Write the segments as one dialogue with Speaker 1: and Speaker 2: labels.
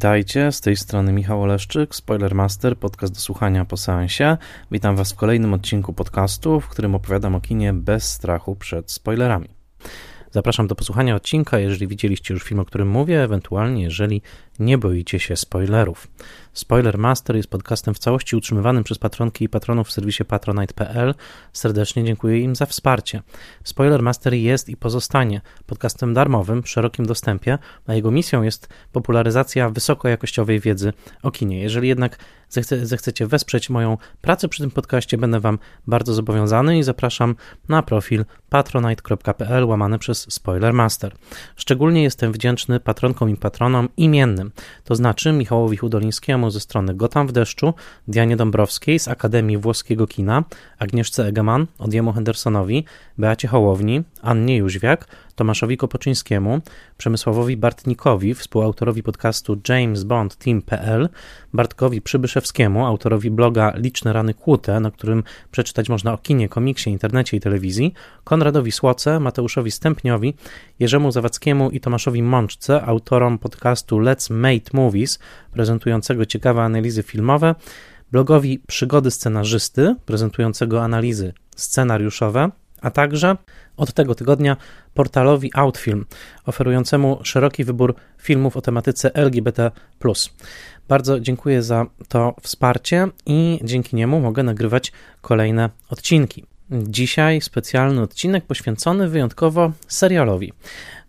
Speaker 1: Witajcie, z tej strony Michał Oleszczyk, Spoilermaster, podcast do słuchania po seansie. Witam Was w kolejnym odcinku podcastu, w którym opowiadam o kinie bez strachu przed spoilerami. Zapraszam do posłuchania odcinka, jeżeli widzieliście już film, o którym mówię, ewentualnie jeżeli nie boicie się spoilerów. Spoiler Master jest podcastem w całości utrzymywanym przez patronki i patronów w serwisie patronite.pl. Serdecznie dziękuję im za wsparcie. Spoiler Master jest i pozostanie podcastem darmowym w szerokim dostępie, a jego misją jest popularyzacja wysokojakościowej wiedzy o kinie. Jeżeli jednak zechce, zechcecie wesprzeć moją pracę przy tym podcaście, będę Wam bardzo zobowiązany i zapraszam na profil patronite.pl łamane przez Spoiler Master. Szczególnie jestem wdzięczny patronkom i patronom imiennym, to znaczy Michałowi Hudolińskiemu ze strony Gotam w deszczu, Dianie Dąbrowskiej z Akademii Włoskiego Kina, Agnieszce Egeman, Odiemu Hendersonowi, Beacie Hołowni, Annie Jóźwiak, Tomaszowi Kopoczyńskiemu, Przemysławowi Bartnikowi, współautorowi podcastu James Bond Team.pl, Bartkowi Przybyszewskiemu, autorowi bloga Liczne Rany Kłute, na którym przeczytać można o kinie, komiksie, internecie i telewizji, Konradowi Słoce, Mateuszowi Stępniowi, Jerzemu Zawackiemu i Tomaszowi Mączce, autorom podcastu Let's Make Movies, prezentującego ciekawe analizy filmowe, blogowi Przygody Scenarzysty, prezentującego analizy scenariuszowe, a także od tego tygodnia portalowi Outfilm, oferującemu szeroki wybór filmów o tematyce LGBT. Bardzo dziękuję za to wsparcie i dzięki niemu mogę nagrywać kolejne odcinki. Dzisiaj specjalny odcinek poświęcony wyjątkowo serialowi.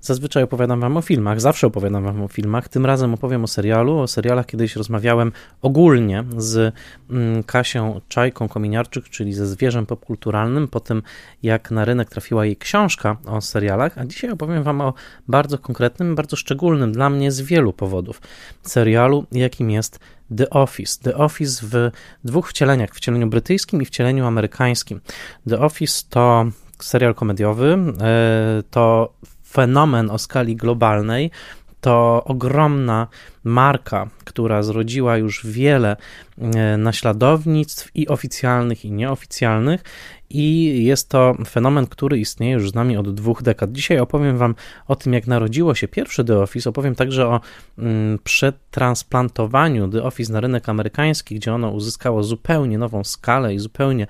Speaker 1: Zazwyczaj opowiadam Wam o filmach, zawsze opowiadam Wam o filmach. Tym razem opowiem o serialu. O serialach kiedyś rozmawiałem ogólnie z mm, Kasią Czajką Kominiarczyk, czyli ze zwierzem popkulturalnym, po tym jak na rynek trafiła jej książka o serialach. A dzisiaj opowiem Wam o bardzo konkretnym, bardzo szczególnym dla mnie z wielu powodów serialu, jakim jest The Office. The Office w dwóch wcieleniach, wcieleniu brytyjskim i wcieleniu amerykańskim. The Office to serial komediowy, e, to fenomen o skali globalnej. To ogromna marka, która zrodziła już wiele e, naśladownictw i oficjalnych, i nieoficjalnych, i jest to fenomen, który istnieje już z nami od dwóch dekad. Dzisiaj opowiem Wam o tym, jak narodziło się pierwszy The Office, opowiem także o mm, przetransplantowaniu The Office na rynek amerykański, gdzie ono uzyskało zupełnie nową skalę i zupełnie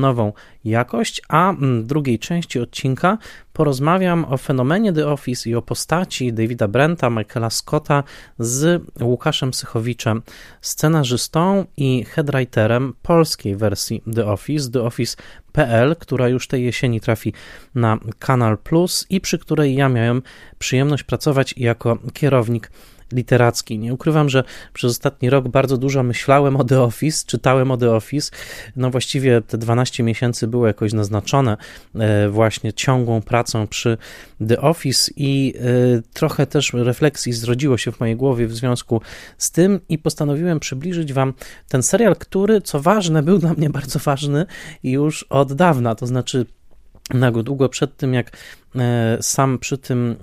Speaker 1: nową jakość, a w drugiej części odcinka porozmawiam o fenomenie The Office i o postaci Davida Brenta, Michaela Scotta z Łukaszem Sychowiczem, scenarzystą i headwriterem polskiej wersji The Office, The Office.pl, która już tej jesieni trafi na Kanal Plus i przy której ja miałem przyjemność pracować jako kierownik literacki. Nie ukrywam, że przez ostatni rok bardzo dużo myślałem o The Office, czytałem o The Office. No właściwie te 12 miesięcy było jakoś naznaczone e, właśnie ciągłą pracą przy The Office i e, trochę też refleksji zrodziło się w mojej głowie w związku z tym i postanowiłem przybliżyć Wam ten serial, który, co ważne, był dla mnie bardzo ważny już od dawna, to znaczy na długo przed tym, jak sam przy tym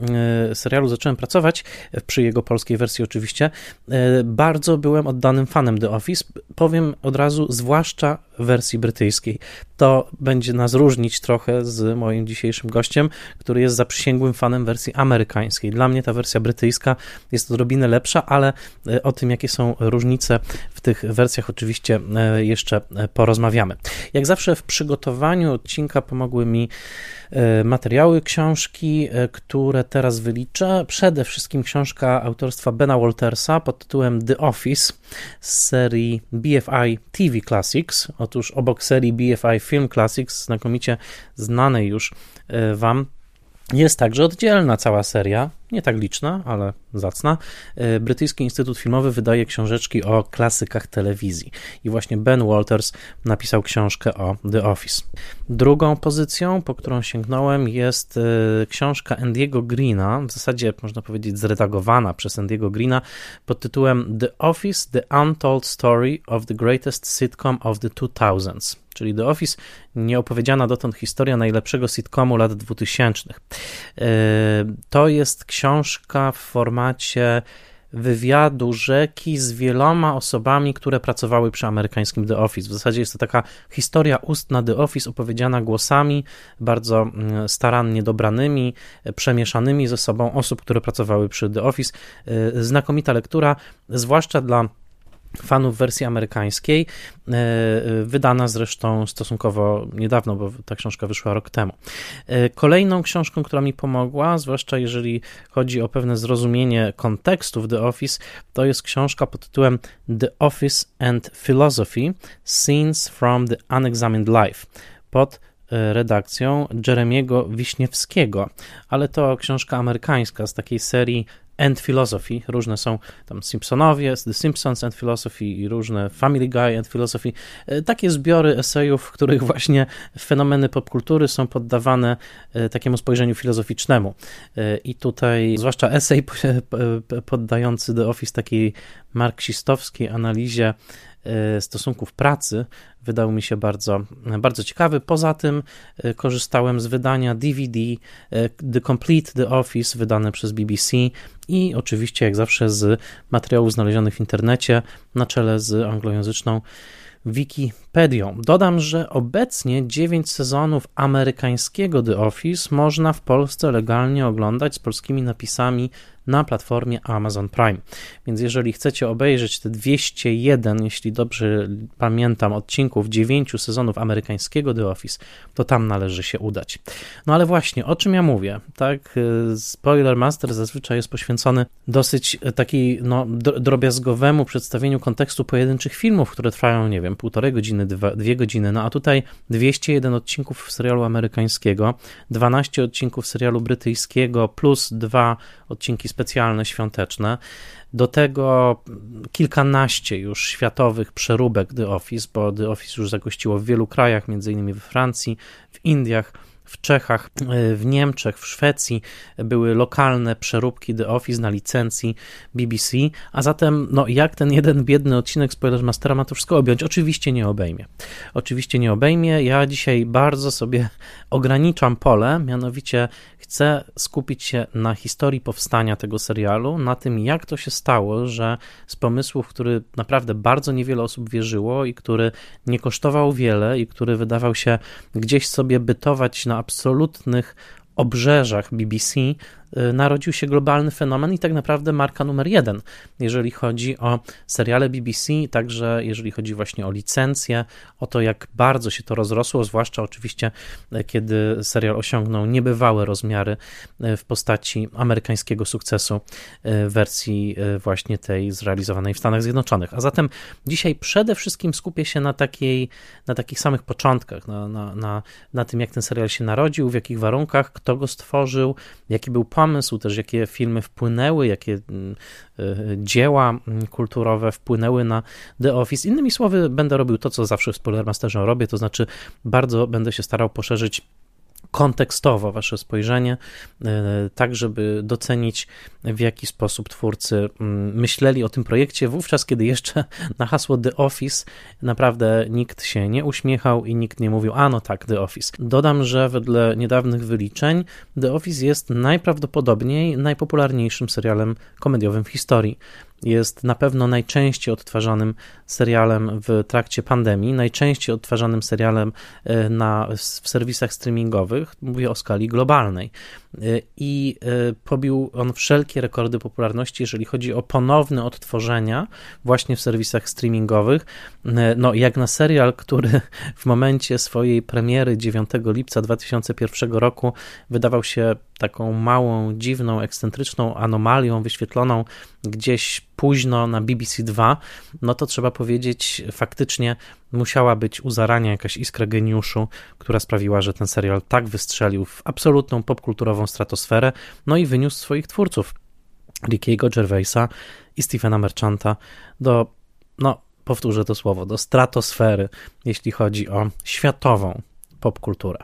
Speaker 1: e, serialu zacząłem pracować, przy jego polskiej wersji oczywiście, e, bardzo byłem oddanym fanem The Office. Powiem od razu, zwłaszcza wersji brytyjskiej. To będzie nas różnić trochę z moim dzisiejszym gościem, który jest zaprzysięgłym fanem wersji amerykańskiej. Dla mnie ta wersja brytyjska jest odrobinę lepsza, ale o tym, jakie są różnice w tych wersjach, oczywiście jeszcze porozmawiamy. Jak zawsze w przygotowaniu odcinka pomogły mi materiały książki, książki, e, które teraz wyliczę. Przede wszystkim książka autorstwa Bena Waltersa pod tytułem The Office z serii BFI TV Classics. Otóż obok serii BFI Film Classics, znakomicie znanej już e, Wam, jest także oddzielna cała seria nie tak liczna, ale zacna, e, Brytyjski Instytut Filmowy wydaje książeczki o klasykach telewizji. I właśnie Ben Walters napisał książkę o The Office. Drugą pozycją, po którą sięgnąłem, jest e, książka Andiego Greena, w zasadzie można powiedzieć zredagowana przez Andiego Greena pod tytułem The Office: The Untold Story of the Greatest Sitcom of the 2000s czyli The Office, nieopowiedziana dotąd historia najlepszego sitcomu lat 2000. E, to jest książka w formacie wywiadu rzeki z wieloma osobami, które pracowały przy amerykańskim The Office. W zasadzie jest to taka historia ustna The Office opowiedziana głosami bardzo mm, starannie dobranymi, przemieszanymi ze sobą osób, które pracowały przy The Office. Znakomita lektura, zwłaszcza dla fanów wersji amerykańskiej, e, e, wydana zresztą stosunkowo niedawno, bo ta książka wyszła rok temu. E, kolejną książką, która mi pomogła, zwłaszcza jeżeli chodzi o pewne zrozumienie kontekstu w The Office, to jest książka pod tytułem The Office and Philosophy Scenes from the Unexamined Life pod redakcją Jeremiego Wiśniewskiego, ale to książka amerykańska z takiej serii and Philosophy. Różne są tam Simpsonowie, The Simpsons and Philosophy i różne Family Guy and Philosophy. E, takie zbiory esejów, w których właśnie fenomeny popkultury są poddawane e, takiemu spojrzeniu filozoficznemu. E, I tutaj zwłaszcza esej poddający The Office takiej marksistowskiej analizie stosunków pracy wydał mi się bardzo, bardzo ciekawy. Poza tym e, korzystałem z wydania DVD e, The Complete The Office, wydane przez BBC i oczywiście, jak zawsze, z materiałów znalezionych w internecie, na czele z anglojęzyczną Wikipedią. Dodam, że obecnie 9 sezonów amerykańskiego The Office można w Polsce legalnie oglądać z polskimi napisami na platformie Amazon Prime. Więc jeżeli chcecie obejrzeć te 201, jeśli dobrze pamiętam, odcinków 9 sezonów amerykańskiego The Office, to tam należy się udać. No ale właśnie, o czym ja mówię? Tak, y, Spoiler Master zazwyczaj jest poświęcony dosyć y, takiej no, drobiazgowemu przedstawieniu kontekstu pojedynczych filmów, które trwają, nie wiem, półtorej godziny, dwa, dwie godziny, no a tutaj 201 odcinków serialu amerykańskiego, 12 odcinków serialu brytyjskiego, plus dwa odcinki specjalne, świąteczne. Do tego kilkanaście już światowych przeróbek The Office, bo The Office już zagościło w wielu krajach, między innymi we Francji, w Indiach, w Czechach, e, w Niemczech, w Szwecji były lokalne przeróbki The Office na licencji BBC, a zatem no, jak ten jeden biedny odcinek Spoilermastera ma to wszystko objąć? Oczywiście nie obejmie. Oczywiście nie obejmie. Ja dzisiaj bardzo sobie ograniczam pole, mianowicie chcę skupić się na historii powstania tego serialu, na tym jak to się stało, że z pomysłu, w który naprawdę bardzo niewiele osób wierzyło i który nie kosztował wiele i który wydawał się gdzieś sobie bytować na absolutnych obrzeżach BBC narodził się globalny fenomen i tak naprawdę marka numer jeden, jeżeli chodzi o seriale BBC, także jeżeli chodzi właśnie o licencję, o to, jak bardzo się to rozrosło, zwłaszcza oczywiście, y, kiedy serial osiągnął niebywałe rozmiary y, w postaci amerykańskiego sukcesu wersji właśnie tej zrealizowanej w Stanach Zjednoczonych. A zatem dzisiaj przede wszystkim skupię się na, takiej, na takich samych początkach, na, na, na, na tym, jak ten serial się narodził, w jakich warunkach, kto go stworzył, jaki był pomysł, pomysł, też jakie filmy wpłynęły, jakie mm, y, dzieła mm, kulturowe wpłynęły na The Office. Innymi słowy, będę robił to, co zawsze w Spoilermasterze robię, to znaczy bardzo będę się starał poszerzyć kontekstowo wasze spojrzenie, e, tak żeby docenić, w jaki sposób twórcy mm, myśleli o tym projekcie, wówczas, kiedy jeszcze na hasło The Office naprawdę nikt się nie uśmiechał i nikt nie mówił, a no tak, The Office. Dodam, że wedle niedawnych wyliczeń The Office jest najprawdopodobniej najpopularniejszym serialem komediowym w historii jest na pewno najczęściej odtwarzanym serialem w trakcie pandemii, najczęściej odtwarzanym serialem e, na, w serwisach streamingowych, mówię o skali globalnej. E, I e, pobił on wszelkie rekordy popularności, jeżeli chodzi o ponowne odtworzenia właśnie w serwisach streamingowych. No, jak na serial, który w momencie swojej premiery 9 lipca 2001 roku wydawał się taką małą, dziwną, ekscentryczną anomalią wyświetloną gdzieś późno na BBC 2, no to trzeba powiedzieć, faktycznie musiała być u zarania jakaś iskra geniuszu, która sprawiła, że ten serial tak wystrzelił w absolutną popkulturową stratosferę, no i wyniósł swoich twórców, Rickiego Gervaisa i Stephena Merchanta do, no powtórzę to słowo, do stratosfery, jeśli chodzi o światową popkulturę.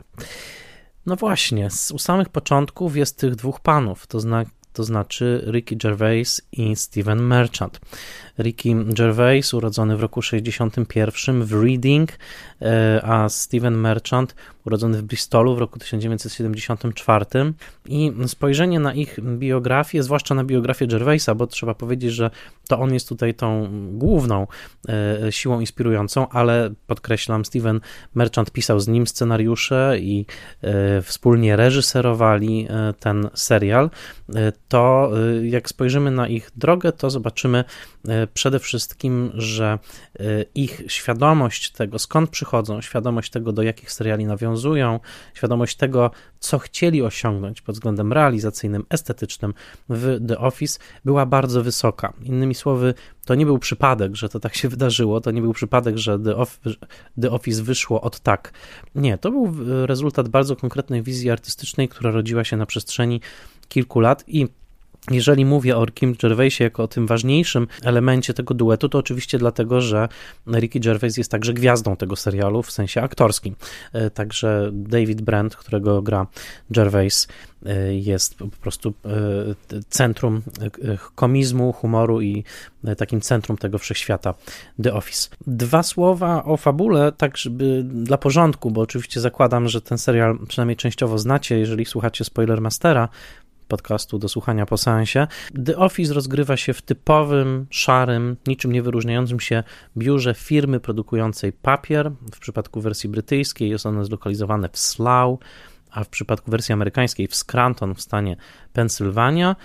Speaker 1: No właśnie, z, u samych początków jest tych dwóch panów, to, zna, to znaczy Ricky Gervais i Steven Merchant. Ricky Gervais, urodzony w roku 61 w Reading, e, a Steven Merchant, urodzony w Bristolu w roku 1974. I spojrzenie na ich biografię, zwłaszcza na biografię Gervaisa, bo trzeba powiedzieć, że to on jest tutaj tą główną e, siłą inspirującą, ale podkreślam, Steven Merchant pisał z nim scenariusze i e, wspólnie reżyserowali ten serial. To jak spojrzymy na ich drogę, to zobaczymy przede wszystkim, że e, ich świadomość tego, skąd przychodzą, świadomość tego, do jakich seriali nawiązują, świadomość tego, co chcieli osiągnąć pod względem realizacyjnym, estetycznym w The Office, była bardzo wysoka. Innymi słowy, to nie był przypadek, że to tak się wydarzyło, to nie był przypadek, że The, The Office wyszło od tak. Nie, to był rezultat bardzo konkretnej wizji artystycznej, która rodziła się na przestrzeni kilku lat i jeżeli mówię o Kim Gervaisie jako o tym ważniejszym elemencie tego duetu, to oczywiście dlatego, że Ricky Gervais jest także gwiazdą tego serialu w sensie aktorskim. E, także David Brent, którego gra Gervais, e, jest po prostu e, centrum komizmu, humoru i takim centrum tego wszechświata The Office. Dwa słowa o fabule, tak żeby dla porządku, bo oczywiście zakładam, że ten serial przynajmniej częściowo znacie, jeżeli słuchacie Spoilermastera, podcastu do słuchania po seansie. The Office rozgrywa się w typowym, szarym, niczym nie wyróżniającym się biurze firmy produkującej papier. W przypadku wersji brytyjskiej jest ono zlokalizowane w Slough, a w przypadku wersji amerykańskiej w Scranton w stanie Pensylwania.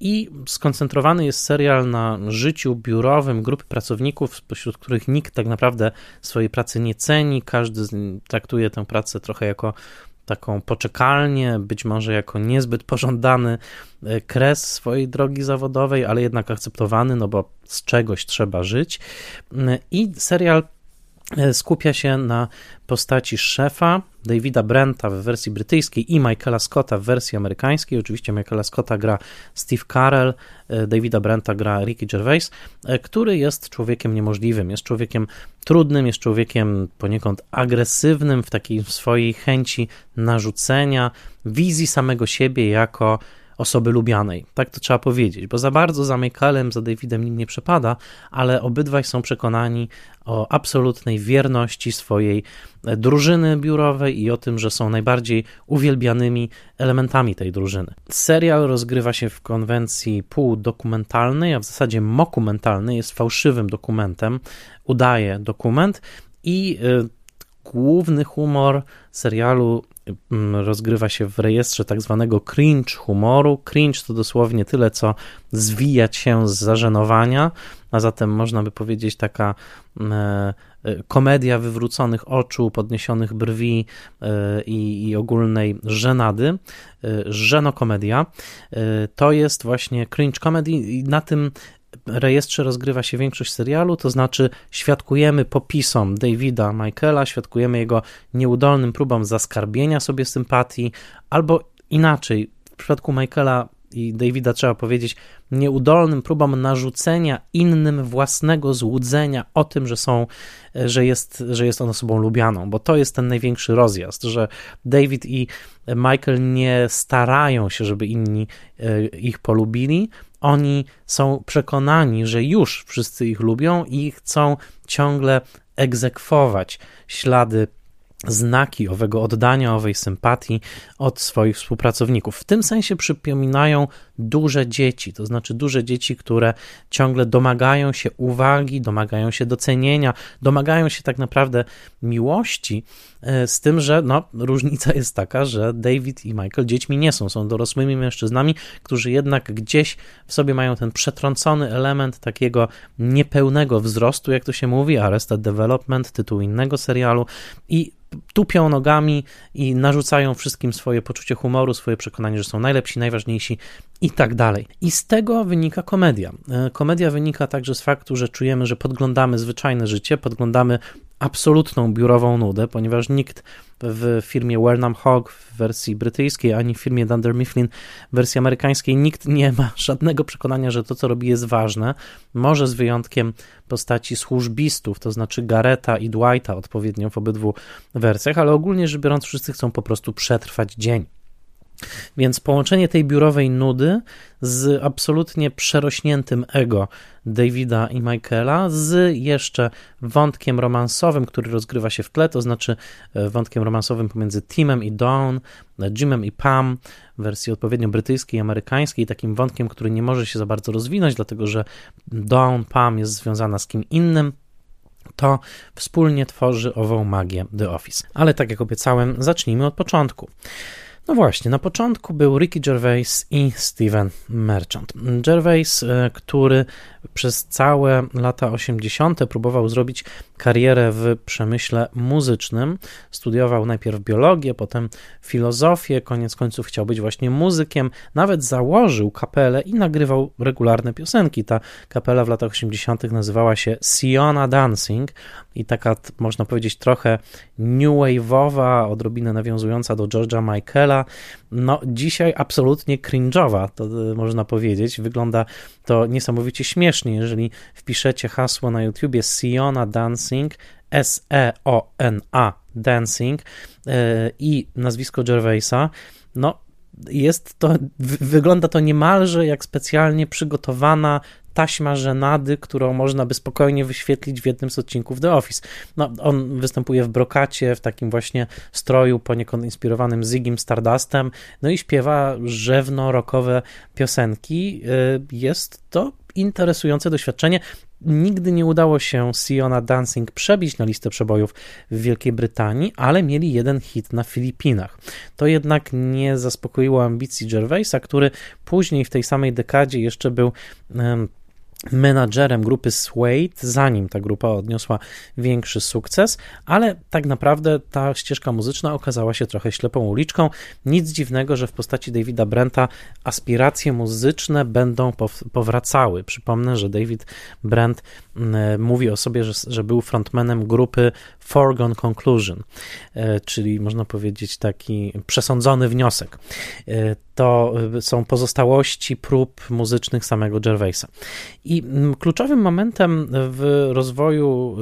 Speaker 1: I skoncentrowany jest serial na życiu biurowym grupy pracowników, spośród których nikt tak naprawdę swojej pracy nie ceni. Każdy traktuje tę pracę trochę jako taką poczekalnię, być może jako niezbyt pożądany e, kres swojej drogi zawodowej, ale jednak akceptowany, no bo z czegoś trzeba żyć. Mm, I serial E, skupia się na postaci szefa Davida Brenta w wersji brytyjskiej i Michaela Scotta w wersji amerykańskiej. Oczywiście Michaela Scotta gra Steve Carell, e, Davida Brenta gra Ricky Gervais, e, który jest człowiekiem niemożliwym, jest człowiekiem trudnym, jest człowiekiem poniekąd agresywnym w takiej swojej chęci narzucenia wizji samego siebie jako osoby lubianej. Tak to trzeba powiedzieć, bo za bardzo za Michaelem, za Davidem nikt nie przepada, ale obydwaj są przekonani o absolutnej wierności swojej drużyny biurowej i o tym, że są najbardziej uwielbianymi elementami tej drużyny. Serial rozgrywa się w konwencji półdokumentalnej, a w zasadzie mokumentalnej, jest fałszywym dokumentem, udaje dokument i y, główny humor serialu rozgrywa się w rejestrze tak zwanego cringe humoru. Cringe to dosłownie tyle, co zwijać się z zażenowania, a zatem można by powiedzieć taka mm, e, e, komedia wywróconych oczu, podniesionych brwi e, i, i ogólnej żenady, żenokomedia. To jest właśnie cringe comedy i na tym rejestrze rozgrywa się większość serialu, to znaczy świadkujemy popisom Davida Michaela, świadkujemy jego nieudolnym próbom zaskarbienia sobie sympatii, albo inaczej, w przypadku Michaela i Davida trzeba powiedzieć, nieudolnym próbom narzucenia innym własnego złudzenia o tym, że są, że jest, że jest on osobą lubianą, bo to jest ten największy rozjazd, że David i Michael nie starają się, żeby inni e, ich polubili, oni są przekonani, że już wszyscy ich lubią i chcą ciągle egzekwować ślady znaki owego oddania, owej sympatii od swoich współpracowników. W tym sensie przypominają duże dzieci, to znaczy duże dzieci, które ciągle domagają się uwagi, domagają się docenienia, domagają się tak naprawdę miłości, e, z tym, że no, różnica jest taka, że David i Michael dziećmi nie są, są dorosłymi mężczyznami, którzy jednak gdzieś w sobie mają ten przetrącony element takiego niepełnego wzrostu, jak to się mówi, Arrested Development, tytuł innego serialu i tupią nogami i narzucają wszystkim swoje poczucie humoru, swoje przekonanie, że są najlepsi, najważniejsi i tak dalej. I z tego wynika komedia. E, komedia wynika także z faktu, że czujemy, że podglądamy zwyczajne życie, podglądamy absolutną biurową nudę, ponieważ nikt w firmie Wernham Hogg w wersji brytyjskiej, ani w firmie Dunder Mifflin w wersji amerykańskiej nikt nie ma żadnego przekonania, że to, co robi, jest ważne. Może z wyjątkiem postaci służbistów, to znaczy Gareta i Dwighta odpowiednio w obydwu wersjach, ale ogólnie rzecz biorąc wszyscy chcą po prostu przetrwać dzień. Więc połączenie tej biurowej nudy z absolutnie przerośniętym ego Davida i Michaela, z jeszcze wątkiem romansowym, który rozgrywa się w tle, to znaczy e, wątkiem romansowym pomiędzy Timem i Dawn, e, Jimem i Pam, w wersji odpowiednio brytyjskiej i amerykańskiej, takim wątkiem, który nie może się za bardzo rozwinąć, dlatego że Dawn, Pam jest związana z kim innym, to wspólnie tworzy ową magię The Office. Ale tak jak obiecałem, zacznijmy od początku. No właśnie, na początku był Ricky Gervais i Steven Merchant. Gervais, e, który przez całe lata 80. próbował zrobić karierę w przemyśle muzycznym. Studiował najpierw biologię, potem filozofię, koniec końców chciał być właśnie muzykiem. Nawet założył kapelę i nagrywał regularne piosenki. Ta kapela w latach 80. nazywała się Siona Dancing i taka, można powiedzieć, trochę new wave'owa, odrobinę nawiązująca do George'a Michaela. No, dzisiaj absolutnie cringe'owa, to e, można powiedzieć. Wygląda to niesamowicie śmiesznie, jeżeli wpiszecie hasło na YouTubie Siona Dancing, S-E-O-N-A Dancing e, i nazwisko Gervaisa, no jest to, wygląda to niemalże jak specjalnie przygotowana taśma żenady, którą można by spokojnie wyświetlić w jednym z odcinków The Office. No, on występuje w brokacie, w takim właśnie stroju poniekąd inspirowanym Ziggim Stardustem, no i śpiewa rzewno-rokowe piosenki. Y, jest to interesujące doświadczenie. Nigdy nie udało się Siona Dancing przebić na listę przebojów w Wielkiej Brytanii, ale mieli jeden hit na Filipinach. To jednak nie zaspokoiło ambicji Gervaisa, który później w tej samej dekadzie jeszcze był menadżerem grupy Suede, zanim ta grupa odniosła większy sukces, ale tak naprawdę ta ścieżka muzyczna okazała się trochę ślepą uliczką. Nic dziwnego, że w postaci Davida Brenta aspiracje muzyczne będą powracały. Przypomnę, że David Brent mm, mówi o sobie, że, że był frontmanem grupy Foregone Conclusion, e, czyli można powiedzieć taki przesądzony wniosek. E, to są pozostałości prób muzycznych samego Gervaisa. I mm, kluczowym momentem w rozwoju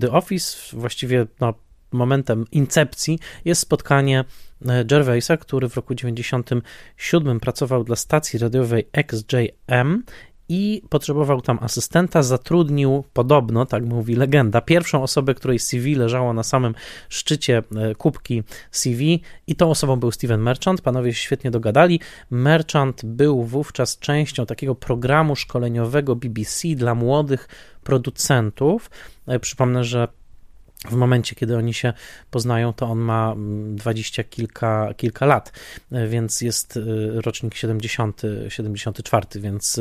Speaker 1: The Office, właściwie no, momentem incepcji, jest spotkanie e, Gervaisa, który w roku 97 pracował dla stacji radiowej XJM i potrzebował tam asystenta, zatrudnił podobno, tak mówi legenda, pierwszą osobę, której CV leżało na samym szczycie e, kubki CV i tą osobą był Steven Merchant. Panowie się świetnie dogadali. Merchant był wówczas częścią takiego programu szkoleniowego BBC dla młodych producentów. E, przypomnę, że w momencie, kiedy oni się poznają, to on ma mm, dwadzieścia kilka, kilka lat, e, więc jest e, rocznik 70, 74, więc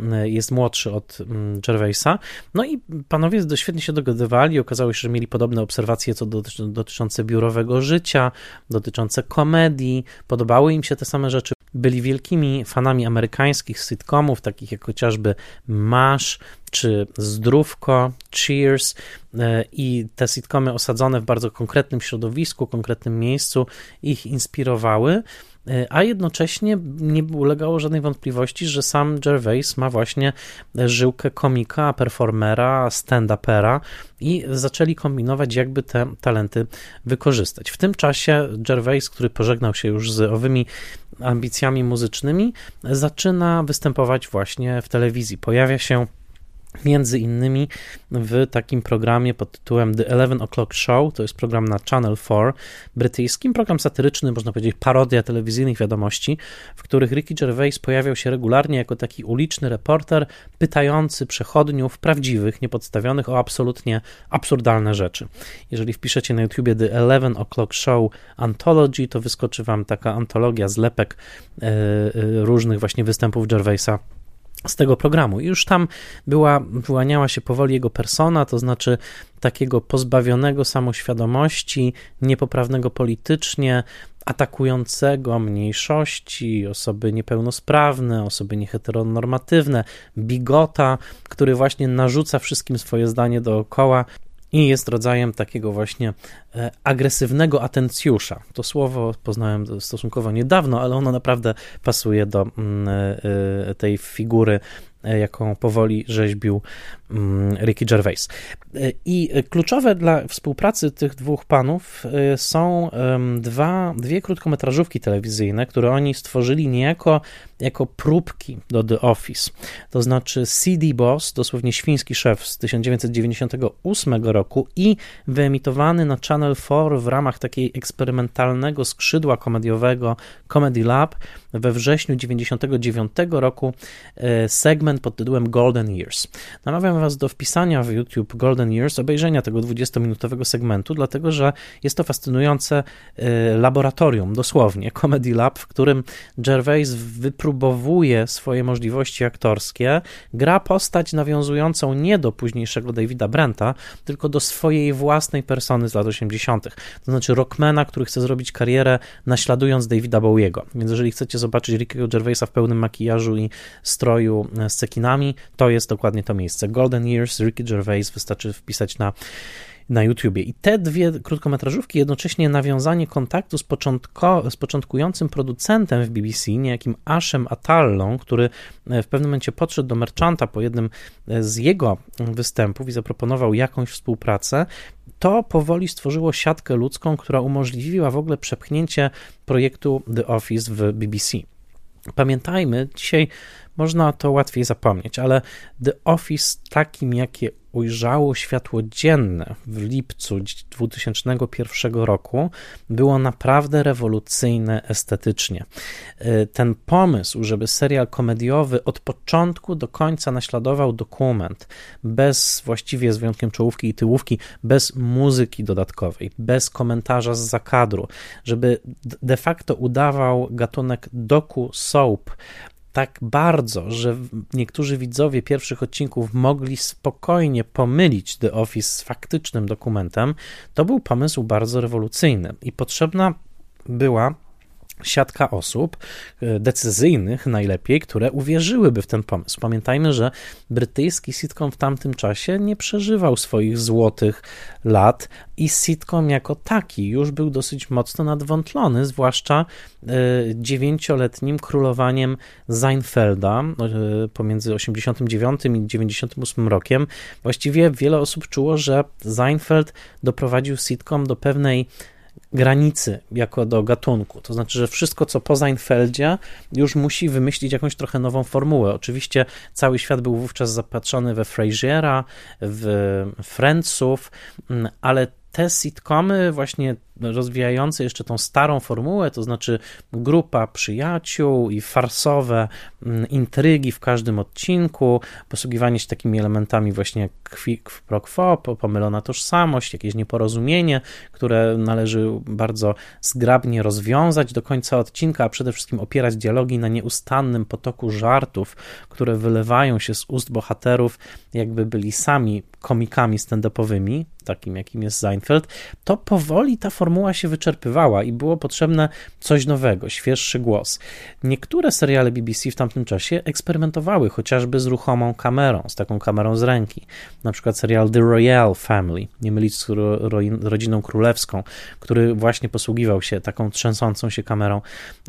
Speaker 1: e, jest młodszy od mm, Gervaisa. No i panowie świetnie się dogadywali, okazało się, że mieli podobne obserwacje co dotyczące biurowego życia, dotyczące komedii, podobały im się te same rzeczy byli wielkimi fanami amerykańskich sitcomów, takich jak chociażby MASH czy Zdrówko, Cheers e, i te sitcomy osadzone w bardzo konkretnym środowisku, konkretnym miejscu ich inspirowały. A jednocześnie nie ulegało żadnej wątpliwości, że sam Gervais ma właśnie żyłkę komika, performera, stand-upera i zaczęli kombinować, jakby te talenty wykorzystać. W tym czasie Gervais, który pożegnał się już z owymi ambicjami muzycznymi, zaczyna występować właśnie w telewizji. Pojawia się Między innymi w takim programie pod tytułem The Eleven O'Clock Show, to jest program na Channel 4 brytyjskim, program satyryczny, można powiedzieć parodia telewizyjnych wiadomości, w których Ricky Gervais pojawiał się regularnie jako taki uliczny reporter pytający przechodniów prawdziwych, niepodstawionych o absolutnie absurdalne rzeczy. Jeżeli wpiszecie na YouTubie The Eleven O'Clock Show Anthology, to wyskoczy wam taka antologia zlepek yy, yy, różnych właśnie występów Gervaisa z tego programu. I już tam była, wyłaniała się powoli jego persona, to znaczy takiego pozbawionego samoświadomości, niepoprawnego politycznie, atakującego mniejszości, osoby niepełnosprawne, osoby nieheteronormatywne, bigota, który właśnie narzuca wszystkim swoje zdanie dookoła i jest rodzajem takiego właśnie e, agresywnego atencjusza. To słowo poznałem stosunkowo niedawno, ale ono naprawdę pasuje do mm, e, e, tej figury, jaką powoli rzeźbił Ricky Gervais. I kluczowe dla współpracy tych dwóch panów są dwa, dwie krótkometrażówki telewizyjne, które oni stworzyli niejako jako próbki do The Office. To znaczy CD Boss, dosłownie świński szef z 1998 roku i wyemitowany na Channel 4 w ramach takiej eksperymentalnego skrzydła komediowego Comedy Lab we wrześniu 1999 roku e, segment pod tytułem Golden Years. Namawiam Was do wpisania w YouTube Golden Years, obejrzenia tego 20-minutowego segmentu, dlatego że jest to fascynujące e, laboratorium, dosłownie, Comedy Lab, w którym Gervais wypróbowuje swoje możliwości aktorskie, gra postać nawiązującą nie do późniejszego Davida Brenta, tylko do swojej własnej persony z lat 80., to znaczy rockmana, który chce zrobić karierę naśladując Davida Bowiego. Więc jeżeli chcecie zobaczyć Rickiego Gervaisa w pełnym makijażu i stroju z cekinami, to jest dokładnie to miejsce. Golden Years, Ricky Gervais, wystarczy wpisać na na YouTubie. I te dwie krótkometrażówki, jednocześnie nawiązanie kontaktu z, początko, z początkującym producentem w BBC, niejakim Ashem Atallą, który e, w pewnym momencie podszedł do Merchanta po jednym e, z jego występów i zaproponował jakąś współpracę, to powoli stworzyło siatkę ludzką, która umożliwiła w ogóle przepchnięcie projektu The Office w BBC. Pamiętajmy, dzisiaj można to łatwiej zapomnieć, ale The Office takim, jakie ujrzało światło dzienne w lipcu 2001 roku, było naprawdę rewolucyjne estetycznie. E, ten pomysł, żeby serial komediowy od początku do końca naśladował dokument, bez właściwie z wyjątkiem czołówki i tyłówki, bez muzyki dodatkowej, bez komentarza z zakadru, żeby de facto udawał gatunek doku soap, tak bardzo, że niektórzy widzowie pierwszych odcinków mogli spokojnie pomylić The Office z faktycznym dokumentem, to był pomysł bardzo rewolucyjny i potrzebna była siatka osób e, decyzyjnych najlepiej, które uwierzyłyby w ten pomysł. Pamiętajmy, że brytyjski sitcom w tamtym czasie nie przeżywał swoich złotych lat i sitcom jako taki już był dosyć mocno nadwątlony, zwłaszcza e, dziewięcioletnim królowaniem Seinfelda e, pomiędzy 89 i 98 rokiem. Właściwie wiele osób czuło, że Seinfeld doprowadził sitcom do pewnej granicy jako do gatunku. To znaczy, że wszystko, co po Seinfeldzie, już musi wymyślić jakąś trochę nową formułę. Oczywiście cały świat był wówczas zapatrzony we Frasiera, w Friendsów, mm, ale te sitcomy właśnie rozwijające jeszcze tą starą formułę, to znaczy grupa przyjaciół i farsowe mm, intrygi w każdym odcinku, posługiwanie się takimi elementami właśnie jak kwik pro quo, pomylona tożsamość, jakieś nieporozumienie, które należy bardzo zgrabnie rozwiązać do końca odcinka, a przede wszystkim opierać dialogi na nieustannym potoku żartów, które wylewają się z ust bohaterów, jakby byli sami komikami stand-upowymi, takim jakim jest Seinfeld, to powoli ta formuła się wyczerpywała i było potrzebne coś nowego, świeższy głos. Niektóre seriale BBC w tamtym czasie eksperymentowały chociażby z ruchomą kamerą, z taką kamerą z ręki. Na przykład serial The Royal Family, nie mylić z rodziną królewską, który właśnie posługiwał się taką trzęsącą się kamerą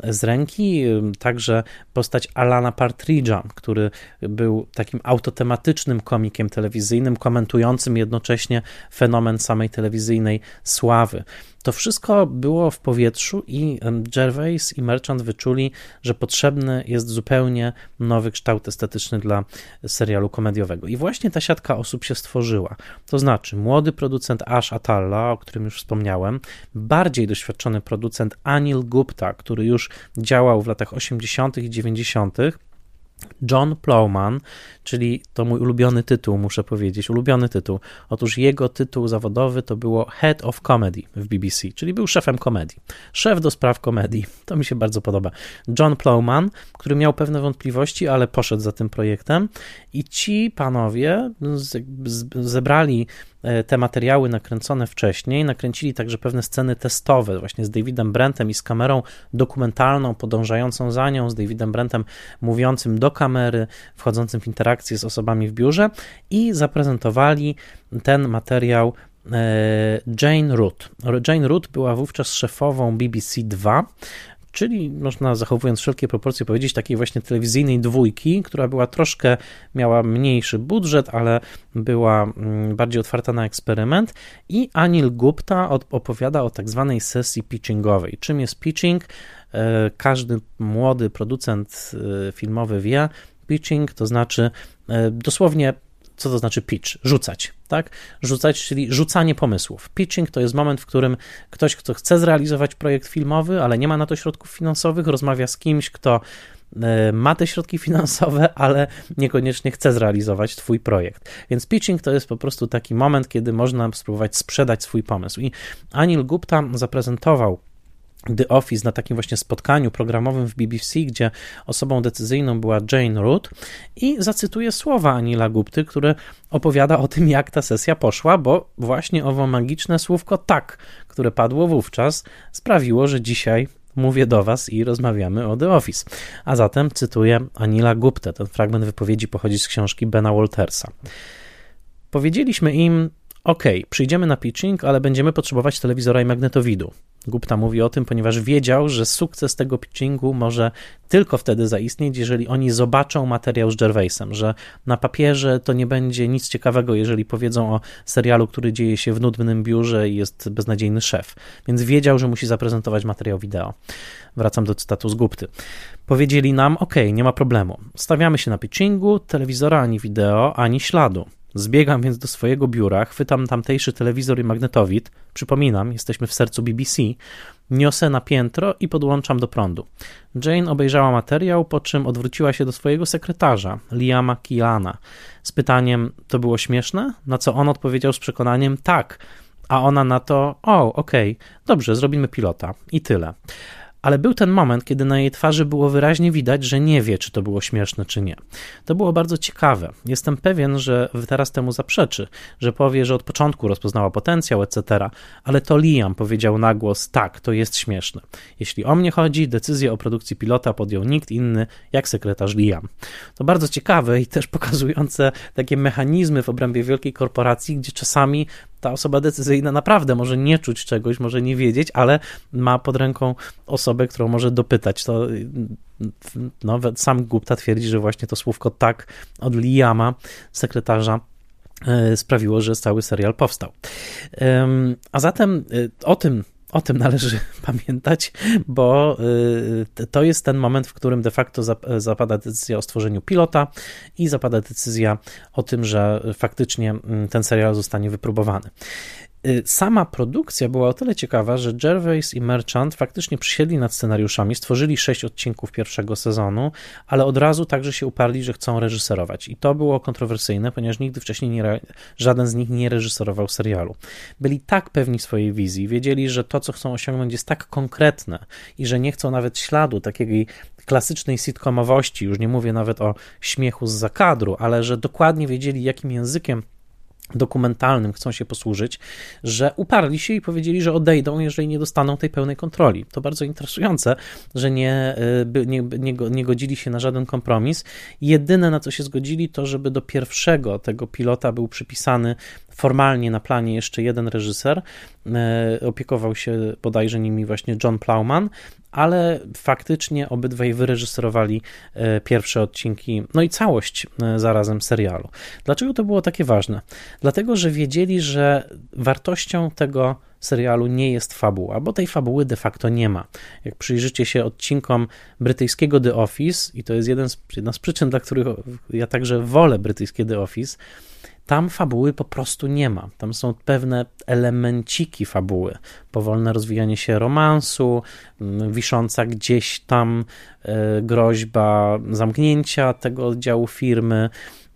Speaker 1: z ręki. Także postać Alana Partridge'a, który był takim autotematycznym komikiem telewizyjnym, komentującym jednocześnie fenomen samej telewizyjnej sławy. To wszystko było w powietrzu i Gervais i Merchant wyczuli, że potrzebny jest zupełnie nowy kształt estetyczny dla serialu komediowego. I właśnie ta siatka osób się stworzyła. To znaczy młody producent Ash Atalla, o którym już wspomniałem, bardziej doświadczony producent Anil Gupta, który już działał w latach 80. i 90., John Plowman, czyli to mój ulubiony tytuł, muszę powiedzieć, ulubiony tytuł. Otóż jego tytuł zawodowy to było Head of Comedy w BBC, czyli był szefem komedii. Szef do spraw komedii. To mi się bardzo podoba. John Plowman, który miał pewne wątpliwości, ale poszedł za tym projektem i ci panowie zebrali te materiały nakręcone wcześniej, nakręcili także pewne sceny testowe, właśnie z Davidem Brentem i z kamerą dokumentalną podążającą za nią, z Davidem Brentem mówiącym do kamery, wchodzącym w interakcję z osobami w biurze i zaprezentowali ten materiał e, Jane Root. Jane Root była wówczas szefową BBC 2 czyli można zachowując wszelkie proporcje powiedzieć takiej właśnie telewizyjnej dwójki, która była troszkę, miała mniejszy budżet, ale była mm, bardziej otwarta na eksperyment i Anil Gupta opowiada o tak zwanej sesji pitchingowej. Czym jest pitching? E, każdy młody producent e, filmowy wie, pitching to znaczy e, dosłownie co to znaczy pitch? Rzucać, tak? Rzucać, czyli rzucanie pomysłów. Pitching to jest moment, w którym ktoś, kto chce zrealizować projekt filmowy, ale nie ma na to środków finansowych, rozmawia z kimś, kto ma te środki finansowe, ale niekoniecznie chce zrealizować Twój projekt. Więc pitching to jest po prostu taki moment, kiedy można spróbować sprzedać swój pomysł. I Anil Gupta zaprezentował The Office na takim właśnie spotkaniu programowym w BBC, gdzie osobą decyzyjną była Jane Root i zacytuję słowa Anila Gupty, który opowiada o tym, jak ta sesja poszła, bo właśnie owo magiczne słówko tak, które padło wówczas, sprawiło, że dzisiaj mówię do Was i rozmawiamy o The Office. A zatem cytuję Anila Guptę. Ten fragment wypowiedzi pochodzi z książki Bena Waltersa. Powiedzieliśmy im, OK, przyjdziemy na pitching, ale będziemy potrzebować telewizora i magnetowidu. Gupta mówi o tym, ponieważ wiedział, że sukces tego pitchingu może tylko wtedy zaistnieć, jeżeli oni zobaczą materiał z Gervaisem, że na papierze to nie będzie nic ciekawego, jeżeli powiedzą o serialu, który dzieje się w nudnym biurze i jest beznadziejny szef. Więc wiedział, że musi zaprezentować materiał wideo. Wracam do cytatu z Gupty. Powiedzieli nam, ok, nie ma problemu. Stawiamy się na pitchingu, telewizora ani wideo, ani śladu. Zbiegam więc do swojego biura, chwytam tamtejszy telewizor i magnetowid. Przypominam, jesteśmy w sercu BBC. Niosę na piętro i podłączam do prądu. Jane obejrzała materiał, po czym odwróciła się do swojego sekretarza, Liama Kiana, z pytaniem: To było śmieszne? Na co on odpowiedział z przekonaniem: Tak. A ona na to: O, okej, okay, dobrze, zrobimy pilota. I tyle ale był ten moment, kiedy na jej twarzy było wyraźnie widać, że nie wie, czy to było śmieszne, czy nie. To było bardzo ciekawe. Jestem pewien, że teraz temu zaprzeczy, że powie, że od początku rozpoznała potencjał, etc., ale to Liam powiedział na głos: tak, to jest śmieszne. Jeśli o mnie chodzi, decyzję o produkcji pilota podjął nikt inny jak sekretarz Liam. To bardzo ciekawe i też pokazujące takie mechanizmy w obrębie wielkiej korporacji, gdzie czasami ta osoba decyzyjna naprawdę może nie czuć czegoś, może nie wiedzieć, ale ma pod ręką osobę, którą może dopytać. To no, sam Gupta twierdzi, że właśnie to słówko tak od Liama, sekretarza, e, sprawiło, że cały serial powstał. A zatem e, o tym, o tym należy pamiętać, bo y, to jest ten moment, w którym de facto zapada decyzja o stworzeniu pilota i zapada decyzja o tym, że faktycznie mm, ten serial zostanie wypróbowany. Y, sama produkcja była o tyle ciekawa, że Gervais i Merchant faktycznie przysiedli nad scenariuszami, stworzyli sześć odcinków pierwszego sezonu, ale od razu także się uparli, że chcą reżyserować. I to było kontrowersyjne, ponieważ nigdy wcześniej nie, żaden z nich nie reżyserował serialu. Byli tak pewni swojej wizji, wiedzieli, że to, co chcą osiągnąć, jest tak konkretne i że nie chcą nawet śladu takiej klasycznej sitcomowości, już nie mówię nawet o śmiechu z zakadru, ale że dokładnie wiedzieli, jakim językiem dokumentalnym chcą się posłużyć, że uparli się i powiedzieli, że odejdą, jeżeli nie dostaną tej pełnej kontroli. To bardzo interesujące, że nie, y, nie, nie, nie godzili się na żaden kompromis. Jedyne, na co się zgodzili, to żeby do pierwszego tego pilota był przypisany formalnie na planie jeszcze jeden reżyser. Y, opiekował się bodajże nimi właśnie John Plowman, ale faktycznie obydwaj wyreżyserowali e, pierwsze odcinki, no i całość e, zarazem serialu. Dlaczego to było takie ważne? Dlatego, że wiedzieli, że wartością tego serialu nie jest fabuła, bo tej fabuły de facto nie ma. Jak przyjrzycie się odcinkom brytyjskiego The Office, i to jest jeden z, jedna z przyczyn, dla których ja także wolę brytyjskie The Office, tam fabuły po prostu nie ma. Tam są pewne elemenciki fabuły. Powolne rozwijanie się romansu, wisząca gdzieś tam e, groźba zamknięcia tego oddziału firmy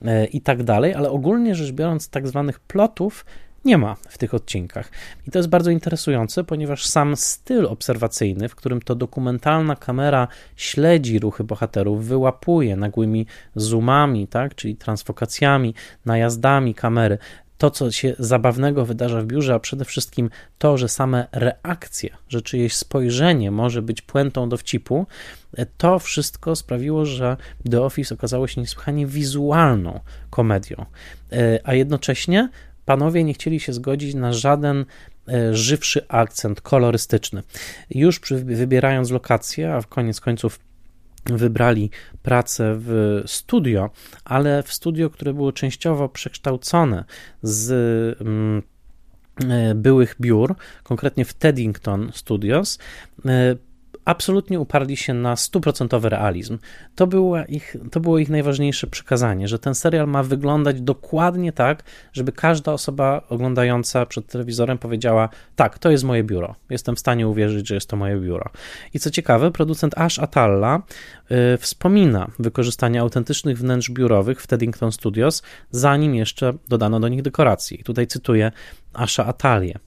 Speaker 1: e, i tak dalej, ale ogólnie rzecz biorąc, tak zwanych plotów nie ma w tych odcinkach. I to jest bardzo interesujące, ponieważ sam styl obserwacyjny, w którym to dokumentalna kamera śledzi ruchy bohaterów, wyłapuje nagłymi zoomami, tak, czyli transfokacjami, najazdami kamery, to, co się zabawnego wydarza w biurze, a przede wszystkim to, że same reakcje, że czyjeś spojrzenie może być puentą dowcipu, to wszystko sprawiło, że The Office okazało się niesłychanie wizualną komedią, e, a jednocześnie panowie nie chcieli się zgodzić na żaden żywszy akcent kolorystyczny. Już przy, wybierając lokację, a w koniec końców wybrali pracę w studio, ale w studio, które było częściowo przekształcone z mm, e, byłych biur, konkretnie w Teddington Studios, e, absolutnie uparli się na stuprocentowy realizm. To było, ich, to było ich najważniejsze przekazanie, że ten serial ma wyglądać dokładnie tak, żeby każda osoba oglądająca przed telewizorem powiedziała: Tak, to jest moje biuro. Jestem w stanie uwierzyć, że jest to moje biuro. I co ciekawe, producent Ash Atalla y, wspomina wykorzystanie autentycznych wnętrz biurowych w Teddington Studios, zanim jeszcze dodano do nich dekoracji. I tutaj cytuję Asha Atalię.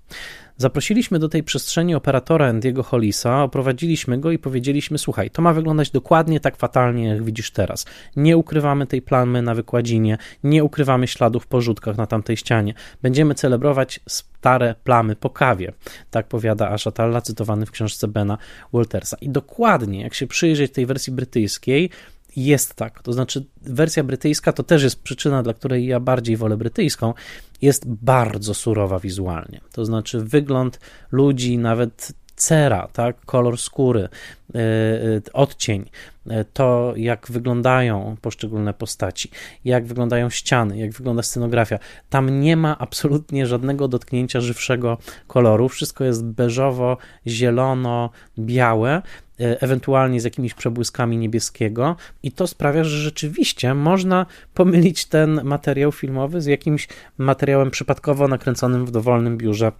Speaker 1: Zaprosiliśmy do tej przestrzeni operatora Andiego Hollisa, oprowadziliśmy go i powiedzieliśmy: Słuchaj, to ma wyglądać dokładnie tak fatalnie, jak widzisz teraz. Nie ukrywamy tej plamy na wykładzinie, nie ukrywamy śladów po rzutkach na tamtej ścianie. Będziemy celebrować stare plamy po kawie. Tak powiada Ashatalla, cytowany w książce Bena Waltersa. I dokładnie, jak się przyjrzeć tej wersji brytyjskiej, jest tak. To znaczy, wersja brytyjska to też jest przyczyna, dla której ja bardziej wolę brytyjską. Jest bardzo surowa wizualnie. To znaczy, wygląd ludzi, nawet cera, tak, kolor skóry, odcień, e, to jak wyglądają poszczególne postaci, jak wyglądają ściany, jak wygląda scenografia. Tam nie ma absolutnie żadnego dotknięcia żywszego koloru. Wszystko jest beżowo, zielono, białe ewentualnie z jakimiś przebłyskami niebieskiego, i to sprawia, że rzeczywiście można pomylić ten materiał filmowy z jakimś materiałem przypadkowo nakręconym w dowolnym biurze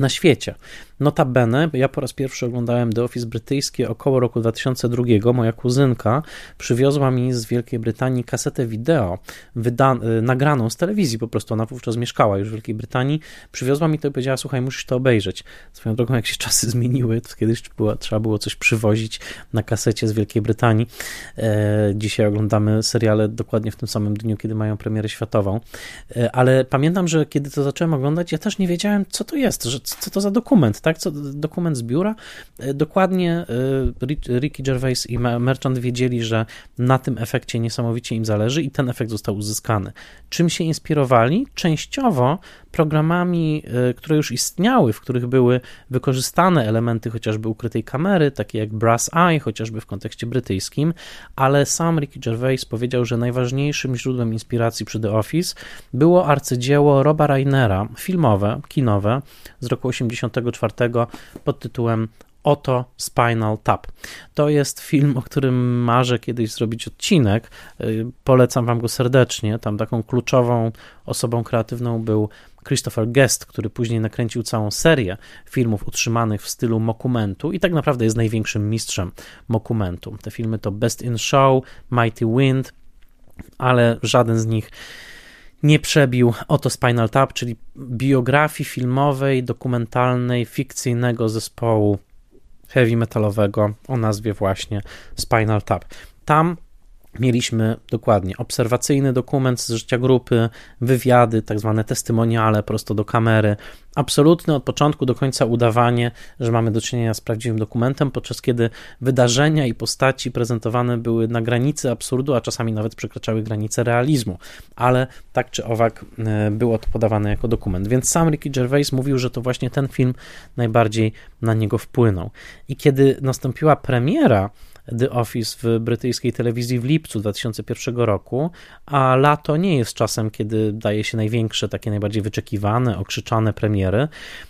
Speaker 1: na świecie. Notabene, ja po raz pierwszy oglądałem The Office brytyjskie około roku 2002. Moja kuzynka przywiozła mi z Wielkiej Brytanii kasetę wideo wyda- y, nagraną z telewizji, po prostu ona wówczas mieszkała już w Wielkiej Brytanii. Przywiozła mi to i powiedziała: Słuchaj, musisz to obejrzeć. Swoją drogą, jak się czasy zmieniły, to kiedyś było, trzeba było coś przywozić na kasecie z Wielkiej Brytanii. E, dzisiaj oglądamy seriale dokładnie w tym samym dniu, kiedy mają premierę światową. E, ale pamiętam, że kiedy to zacząłem oglądać, ja też nie wiedziałem, co to jest, że co to za dokument tak? Co, dokument z biura. E, dokładnie e, Ricky Gervais i Merchant wiedzieli, że na tym efekcie niesamowicie im zależy i ten efekt został uzyskany. Czym się inspirowali? Częściowo programami, e, które już istniały, w których były wykorzystane elementy chociażby ukrytej kamery, takie jak Brass Eye, chociażby w kontekście brytyjskim, ale sam Ricky Gervais powiedział, że najważniejszym źródłem inspiracji przy The Office było arcydzieło Roba Reinera, filmowe, kinowe z roku 84 pod tytułem Oto Spinal Tap. To jest film, o którym marzę kiedyś zrobić odcinek. Y, polecam Wam go serdecznie. Tam taką kluczową osobą kreatywną był Christopher Guest, który później nakręcił całą serię filmów utrzymanych w stylu mokumentu i tak naprawdę jest największym mistrzem mokumentu. Te filmy to Best in Show, Mighty Wind, ale żaden z nich nie przebił oto Spinal Tap, czyli biografii filmowej, dokumentalnej, fikcyjnego zespołu heavy metalowego o nazwie właśnie Spinal Tap. Tam Mieliśmy dokładnie obserwacyjny dokument z życia grupy, wywiady, tak zwane testymoniale prosto do kamery. Absolutne od początku do końca udawanie, że mamy do czynienia z prawdziwym dokumentem, podczas kiedy wydarzenia i postaci prezentowane były na granicy absurdu, a czasami nawet przekraczały granice realizmu. Ale tak czy owak e, było to podawane jako dokument. Więc sam Ricky Gervais mówił, że to właśnie ten film najbardziej na niego wpłynął. I kiedy nastąpiła premiera The Office w brytyjskiej telewizji w lipcu 2001 roku, a lato nie jest czasem, kiedy daje się największe, takie najbardziej wyczekiwane, okrzyczane premiery.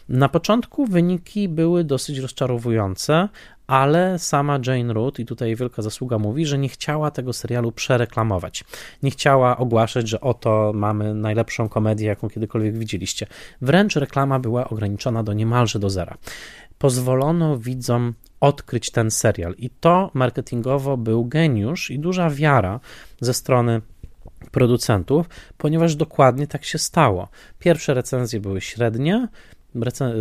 Speaker 1: Na początku wyniki były dosyć rozczarowujące, ale sama Jane Root, i tutaj wielka zasługa mówi, że nie chciała tego serialu przereklamować. Nie chciała ogłaszać, że oto mamy najlepszą komedię, jaką kiedykolwiek widzieliście. Wręcz reklama była ograniczona do niemalże do zera. Pozwolono widzom odkryć ten serial. I to marketingowo był geniusz i duża wiara ze strony producentów, ponieważ dokładnie tak się stało. Pierwsze recenzje były średnie,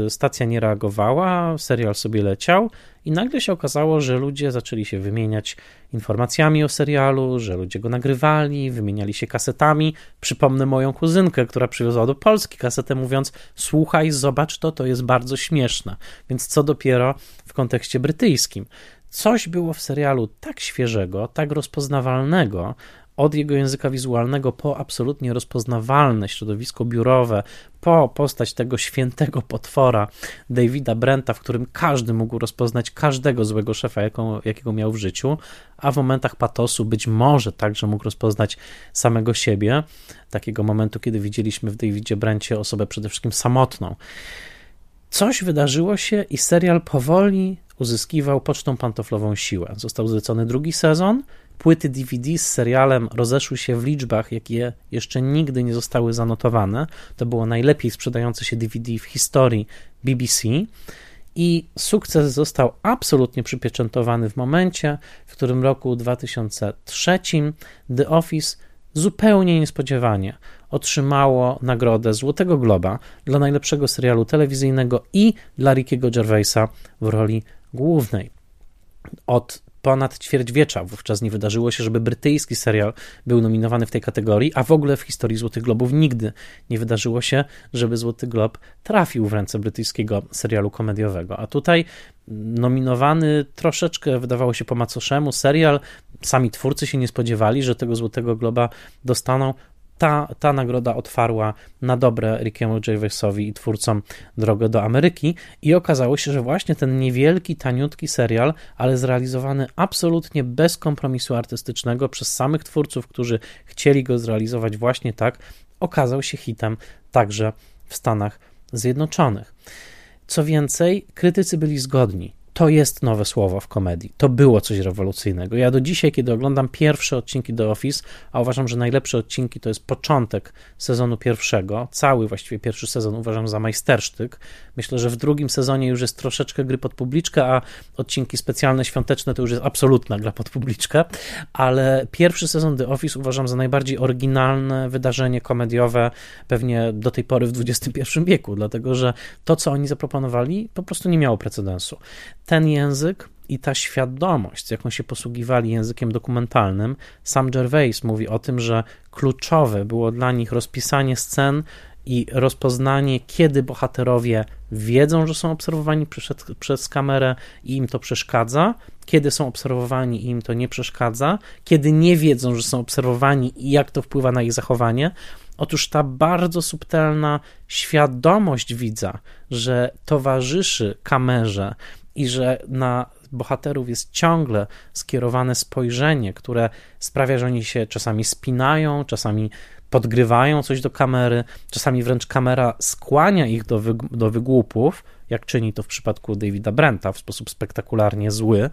Speaker 1: stacja nie reagowała, serial sobie leciał i nagle się okazało, że ludzie zaczęli się wymieniać informacjami o serialu, że ludzie go nagrywali, wymieniali się kasetami. Przypomnę moją kuzynkę, która przywiozła do Polski kasetę mówiąc: Słuchaj, zobacz to, to jest bardzo śmieszne. Więc co dopiero w kontekście brytyjskim coś było w serialu tak świeżego, tak rozpoznawalnego, od jego języka wizualnego po absolutnie rozpoznawalne środowisko biurowe, po postać tego świętego potwora Davida Brenta, w którym każdy mógł rozpoznać każdego złego szefa, jaką, jakiego miał w życiu, a w momentach patosu być może także mógł rozpoznać samego siebie, takiego momentu, kiedy widzieliśmy w Davidzie Brencie osobę przede wszystkim samotną. Coś wydarzyło się i serial powoli uzyskiwał pocztą pantoflową siłę. Został zlecony drugi sezon, Płyty DVD z serialem rozeszły się w liczbach, jakie jeszcze nigdy nie zostały zanotowane. To było najlepiej sprzedające się DVD w historii BBC. I sukces został absolutnie przypieczętowany w momencie, w którym roku 2003 The Office zupełnie niespodziewanie otrzymało nagrodę Złotego Globa dla najlepszego serialu telewizyjnego i dla Rickiego Gervaisa w roli głównej. Od ponad ćwierćwiecza. Wówczas nie wydarzyło się, żeby brytyjski serial był nominowany w tej kategorii, a w ogóle w historii Złotych Globów nigdy nie wydarzyło się, żeby Złoty Glob trafił w ręce brytyjskiego serialu komediowego. A tutaj nominowany troszeczkę wydawało się po macoszemu serial. Sami twórcy się nie spodziewali, że tego Złotego Globa dostaną ta, ta nagroda otwarła na dobre Rickiemu Gervaisowi i twórcom drogę do Ameryki i okazało się, że właśnie ten niewielki, taniutki serial, ale zrealizowany absolutnie bez kompromisu artystycznego przez samych twórców, którzy chcieli go zrealizować właśnie tak, okazał się hitem także w Stanach Zjednoczonych. Co więcej, krytycy byli zgodni to jest nowe słowo w komedii. To było coś rewolucyjnego. Ja do dzisiaj, kiedy oglądam pierwsze odcinki The Office, a uważam, że najlepsze odcinki to jest początek sezonu pierwszego, cały właściwie pierwszy sezon uważam za majstersztyk. Myślę, że w drugim sezonie już jest troszeczkę gry pod publiczkę, a odcinki specjalne, świąteczne to już jest absolutna gra pod publiczkę, ale pierwszy sezon The Office uważam za najbardziej oryginalne wydarzenie komediowe pewnie do tej pory w XXI wieku, dlatego że to, co oni zaproponowali, po prostu nie miało precedensu ten język i ta świadomość, z jaką się posługiwali językiem dokumentalnym, sam Gervais mówi o tym, że kluczowe było dla nich rozpisanie scen i rozpoznanie, kiedy bohaterowie wiedzą, że są obserwowani przez, przez kamerę i im to przeszkadza, kiedy są obserwowani i im to nie przeszkadza, kiedy nie wiedzą, że są obserwowani i jak to wpływa na ich zachowanie. Otóż ta bardzo subtelna świadomość widza, że towarzyszy kamerze i że na bohaterów jest ciągle skierowane spojrzenie, które sprawia, że oni się czasami spinają, czasami podgrywają coś do kamery, czasami wręcz kamera skłania ich do, wyg do wygłupów, jak czyni to w przypadku Davida Brenta w sposób spektakularnie zły.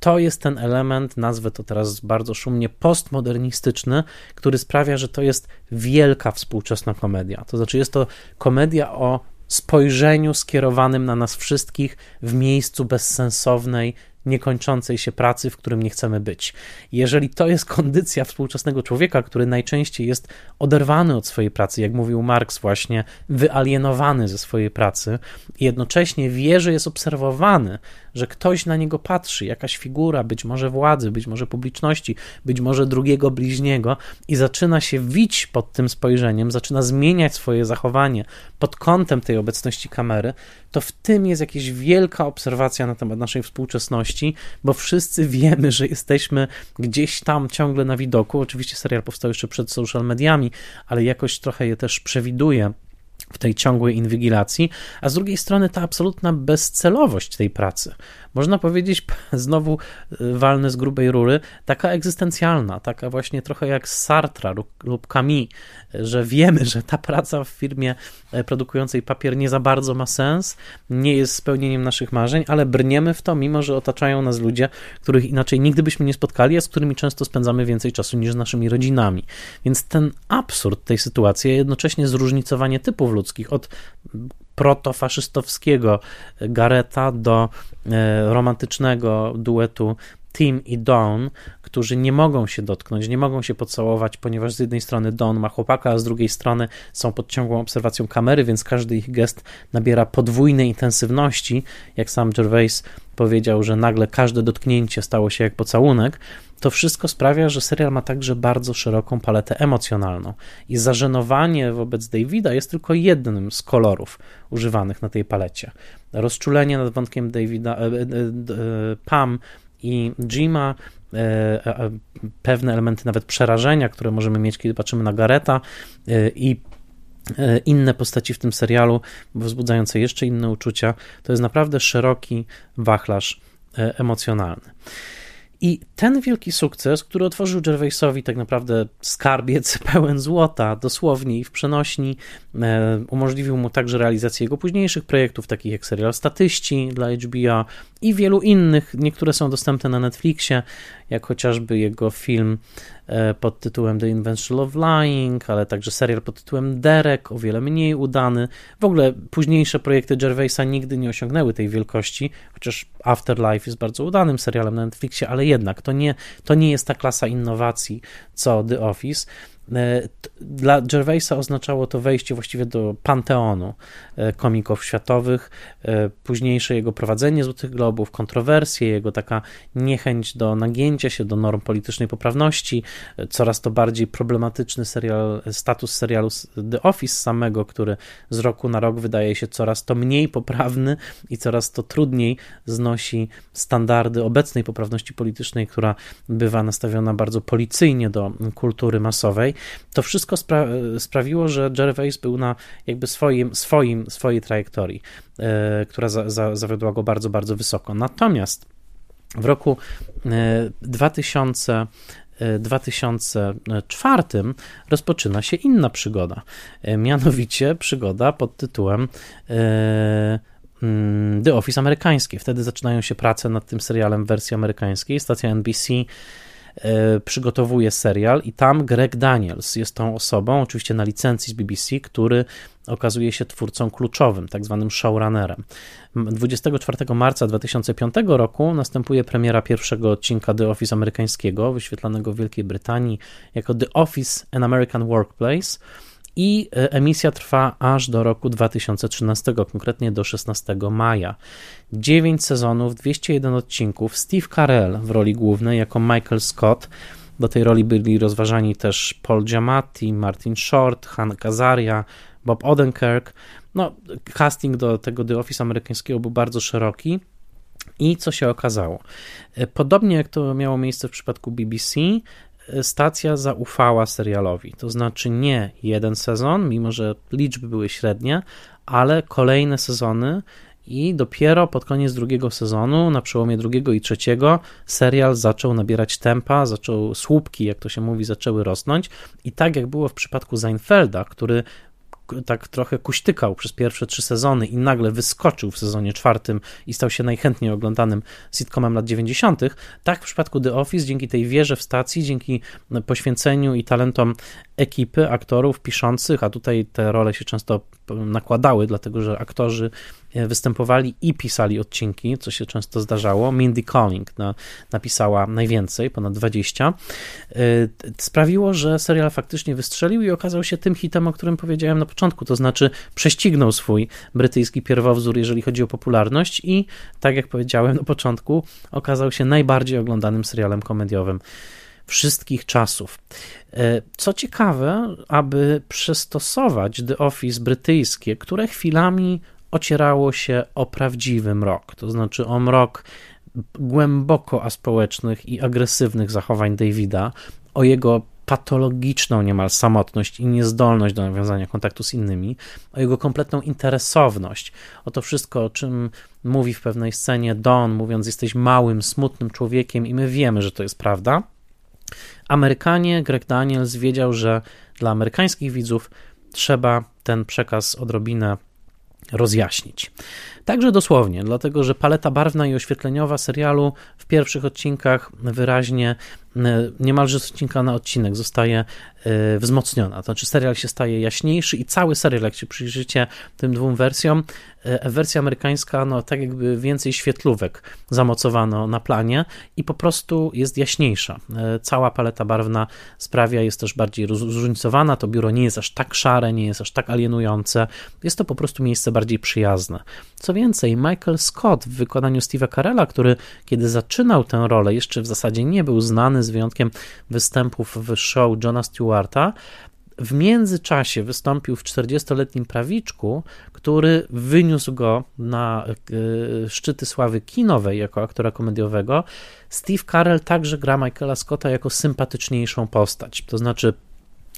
Speaker 1: To jest ten element, nazwę to teraz bardzo szumnie, postmodernistyczny, który sprawia, że to jest wielka współczesna komedia. To znaczy, jest to komedia o spojrzeniu skierowanym na nas wszystkich w miejscu bezsensownej, niekończącej się pracy, w którym nie chcemy być. Jeżeli to jest kondycja współczesnego człowieka, który najczęściej jest oderwany od swojej pracy, jak mówił Marx, właśnie wyalienowany ze swojej pracy, i jednocześnie wie, że jest obserwowany, że ktoś na niego patrzy, jakaś figura, być może władzy, być może publiczności, być może drugiego bliźniego, i zaczyna się wić pod tym spojrzeniem, zaczyna zmieniać swoje zachowanie pod kątem tej obecności kamery, to w tym jest jakaś wielka obserwacja na temat naszej współczesności, bo wszyscy wiemy, że jesteśmy gdzieś tam ciągle na widoku. Oczywiście serial powstał jeszcze przed social mediami, ale jakoś trochę je też przewiduje w tej ciągłej inwigilacji, a z drugiej strony ta absolutna bezcelowość tej pracy. Można powiedzieć, znowu y, walny z grubej rury, taka egzystencjalna, taka właśnie trochę jak Sartra lub Camus, że wiemy, że ta praca w firmie e, produkującej papier nie za bardzo ma sens, nie jest spełnieniem naszych marzeń, ale brniemy w to, mimo że otaczają nas ludzie, których inaczej nigdy byśmy nie spotkali, a z którymi często spędzamy więcej czasu niż z naszymi rodzinami. Więc ten absurd tej sytuacji, a jednocześnie zróżnicowanie typów ludzkich od protofaszystowskiego Gareta do e, romantycznego duetu Tim i Dawn, którzy nie mogą się dotknąć, nie mogą się pocałować, ponieważ z jednej strony Don ma chłopaka, a z drugiej strony są pod ciągłą obserwacją kamery, więc każdy ich gest nabiera podwójnej intensywności. Jak sam Gervais powiedział, że nagle każde dotknięcie stało się jak pocałunek, to wszystko sprawia, że serial ma także bardzo szeroką paletę emocjonalną. I zażenowanie wobec Davida jest tylko jednym z kolorów używanych na tej palecie. Rozczulenie nad wątkiem Davida, e, e, e, Pam i Jima, pewne elementy nawet przerażenia, które możemy mieć, kiedy patrzymy na Gareta i inne postaci w tym serialu, wzbudzające jeszcze inne uczucia, to jest naprawdę szeroki wachlarz emocjonalny. I ten wielki sukces, który otworzył Gervaisowi tak naprawdę skarbiec pełen złota, dosłownie i w przenośni, e, umożliwił mu także realizację jego późniejszych projektów, takich jak serial Statyści dla HBO i wielu innych. Niektóre są dostępne na Netflixie, jak chociażby jego film pod tytułem The Invention of Lying, ale także serial pod tytułem Derek, o wiele mniej udany. W ogóle późniejsze projekty Gervaisa nigdy nie osiągnęły tej wielkości, chociaż Afterlife jest bardzo udanym serialem na Netflixie, ale jednak to nie, to nie jest ta klasa innowacji co The Office. E, dla Gervaisa oznaczało to wejście właściwie do panteonu e, komików światowych, e, późniejsze jego prowadzenie Złotych Globów, kontrowersje, jego taka niechęć do nagięcia się do norm politycznej poprawności, coraz to bardziej problematyczny serial, status serialu The Office samego, który z roku na rok wydaje się coraz to mniej poprawny i coraz to trudniej znosi standardy obecnej poprawności politycznej, która bywa nastawiona bardzo policyjnie do kultury masowej to wszystko spra sprawiło, że Gervais był na jakby swoim, swoim, swojej trajektorii, e, która za, za, zawiodła go bardzo, bardzo wysoko. Natomiast w roku 2000 e, 2004 e, rozpoczyna się inna przygoda, mianowicie przygoda pod tytułem mm, The Office amerykański. Wtedy zaczynają się prace nad tym serialem w wersji amerykańskiej. Stacja NBC przygotowuje serial i tam Greg Daniels jest tą osobą, oczywiście na licencji z BBC, który okazuje się twórcą kluczowym, tak zwanym showrunnerem. 24 marca 2005 roku następuje premiera pierwszego odcinka The Office amerykańskiego, wyświetlanego w Wielkiej Brytanii jako The Office An American Workplace i e, emisja trwa aż do roku 2013, konkretnie do 16 maja. 9 sezonów, 201 odcinków, Steve Carell w roli głównej jako Michael Scott. Do tej roli byli rozważani też Paul Giamatti, Martin Short, Han Kazaria, Bob Odenkirk. No, casting do tego The Office amerykańskiego był bardzo szeroki. I co się okazało? E, podobnie jak to miało miejsce w przypadku BBC, stacja zaufała serialowi. To znaczy nie jeden sezon, mimo że liczby były średnie, ale kolejne sezony i dopiero pod koniec drugiego sezonu, na przełomie drugiego i trzeciego, serial zaczął nabierać tempa, zaczął słupki, jak to się mówi, zaczęły rosnąć. I tak jak było w przypadku Seinfelda, który tak trochę kuśtykał przez pierwsze trzy sezony i nagle wyskoczył w sezonie czwartym i stał się najchętniej oglądanym sitcomem lat 90., tak w przypadku The Office, dzięki tej wierze w stacji, dzięki poświęceniu i talentom ekipy aktorów piszących, a tutaj te role się często nakładały, dlatego że aktorzy występowali i pisali odcinki, co się często zdarzało. Mindy Calling na, napisała najwięcej, ponad 20. E, sprawiło, że serial faktycznie wystrzelił i okazał się tym hitem, o którym powiedziałem na początku, to znaczy prześcignął swój brytyjski pierwowzór, jeżeli chodzi o popularność i, tak jak powiedziałem na początku, okazał się najbardziej oglądanym serialem komediowym wszystkich czasów. E, co ciekawe, aby przystosować The Office brytyjskie, które chwilami ocierało się o prawdziwy mrok, to znaczy o mrok głęboko aspołecznych i agresywnych zachowań Davida, o jego patologiczną niemal samotność i niezdolność do nawiązania kontaktu z innymi, o jego kompletną interesowność, o to wszystko, o czym mówi w pewnej scenie Don, mówiąc, jesteś małym, smutnym człowiekiem, i my wiemy, że to jest prawda. Amerykanie, Greg Daniels wiedział, że dla amerykańskich widzów trzeba ten przekaz odrobinę rozjaśnić. Także dosłownie, dlatego że paleta barwna i oświetleniowa serialu w pierwszych odcinkach wyraźnie niemalże z odcinka na odcinek zostaje wzmocniona. To znaczy serial się staje jaśniejszy i cały serial, jak się przyjrzycie tym dwóm wersjom, wersja amerykańska, no tak jakby więcej świetlówek zamocowano na planie i po prostu jest jaśniejsza. Cała paleta barwna sprawia, jest też bardziej zróżnicowana, to biuro nie jest aż tak szare, nie jest aż tak alienujące, jest to po prostu miejsce bardziej przyjazne. Co więcej, Michael Scott w wykonaniu Steve'a Carella, który kiedy zaczynał tę rolę, jeszcze w zasadzie nie był znany z wyjątkiem występów w show Johna Stewarta, w międzyczasie wystąpił w 40-letnim prawiczku, który wyniósł go na y, szczyty sławy kinowej jako aktora komediowego. Steve Carell także gra Michaela Scotta jako sympatyczniejszą postać. To znaczy,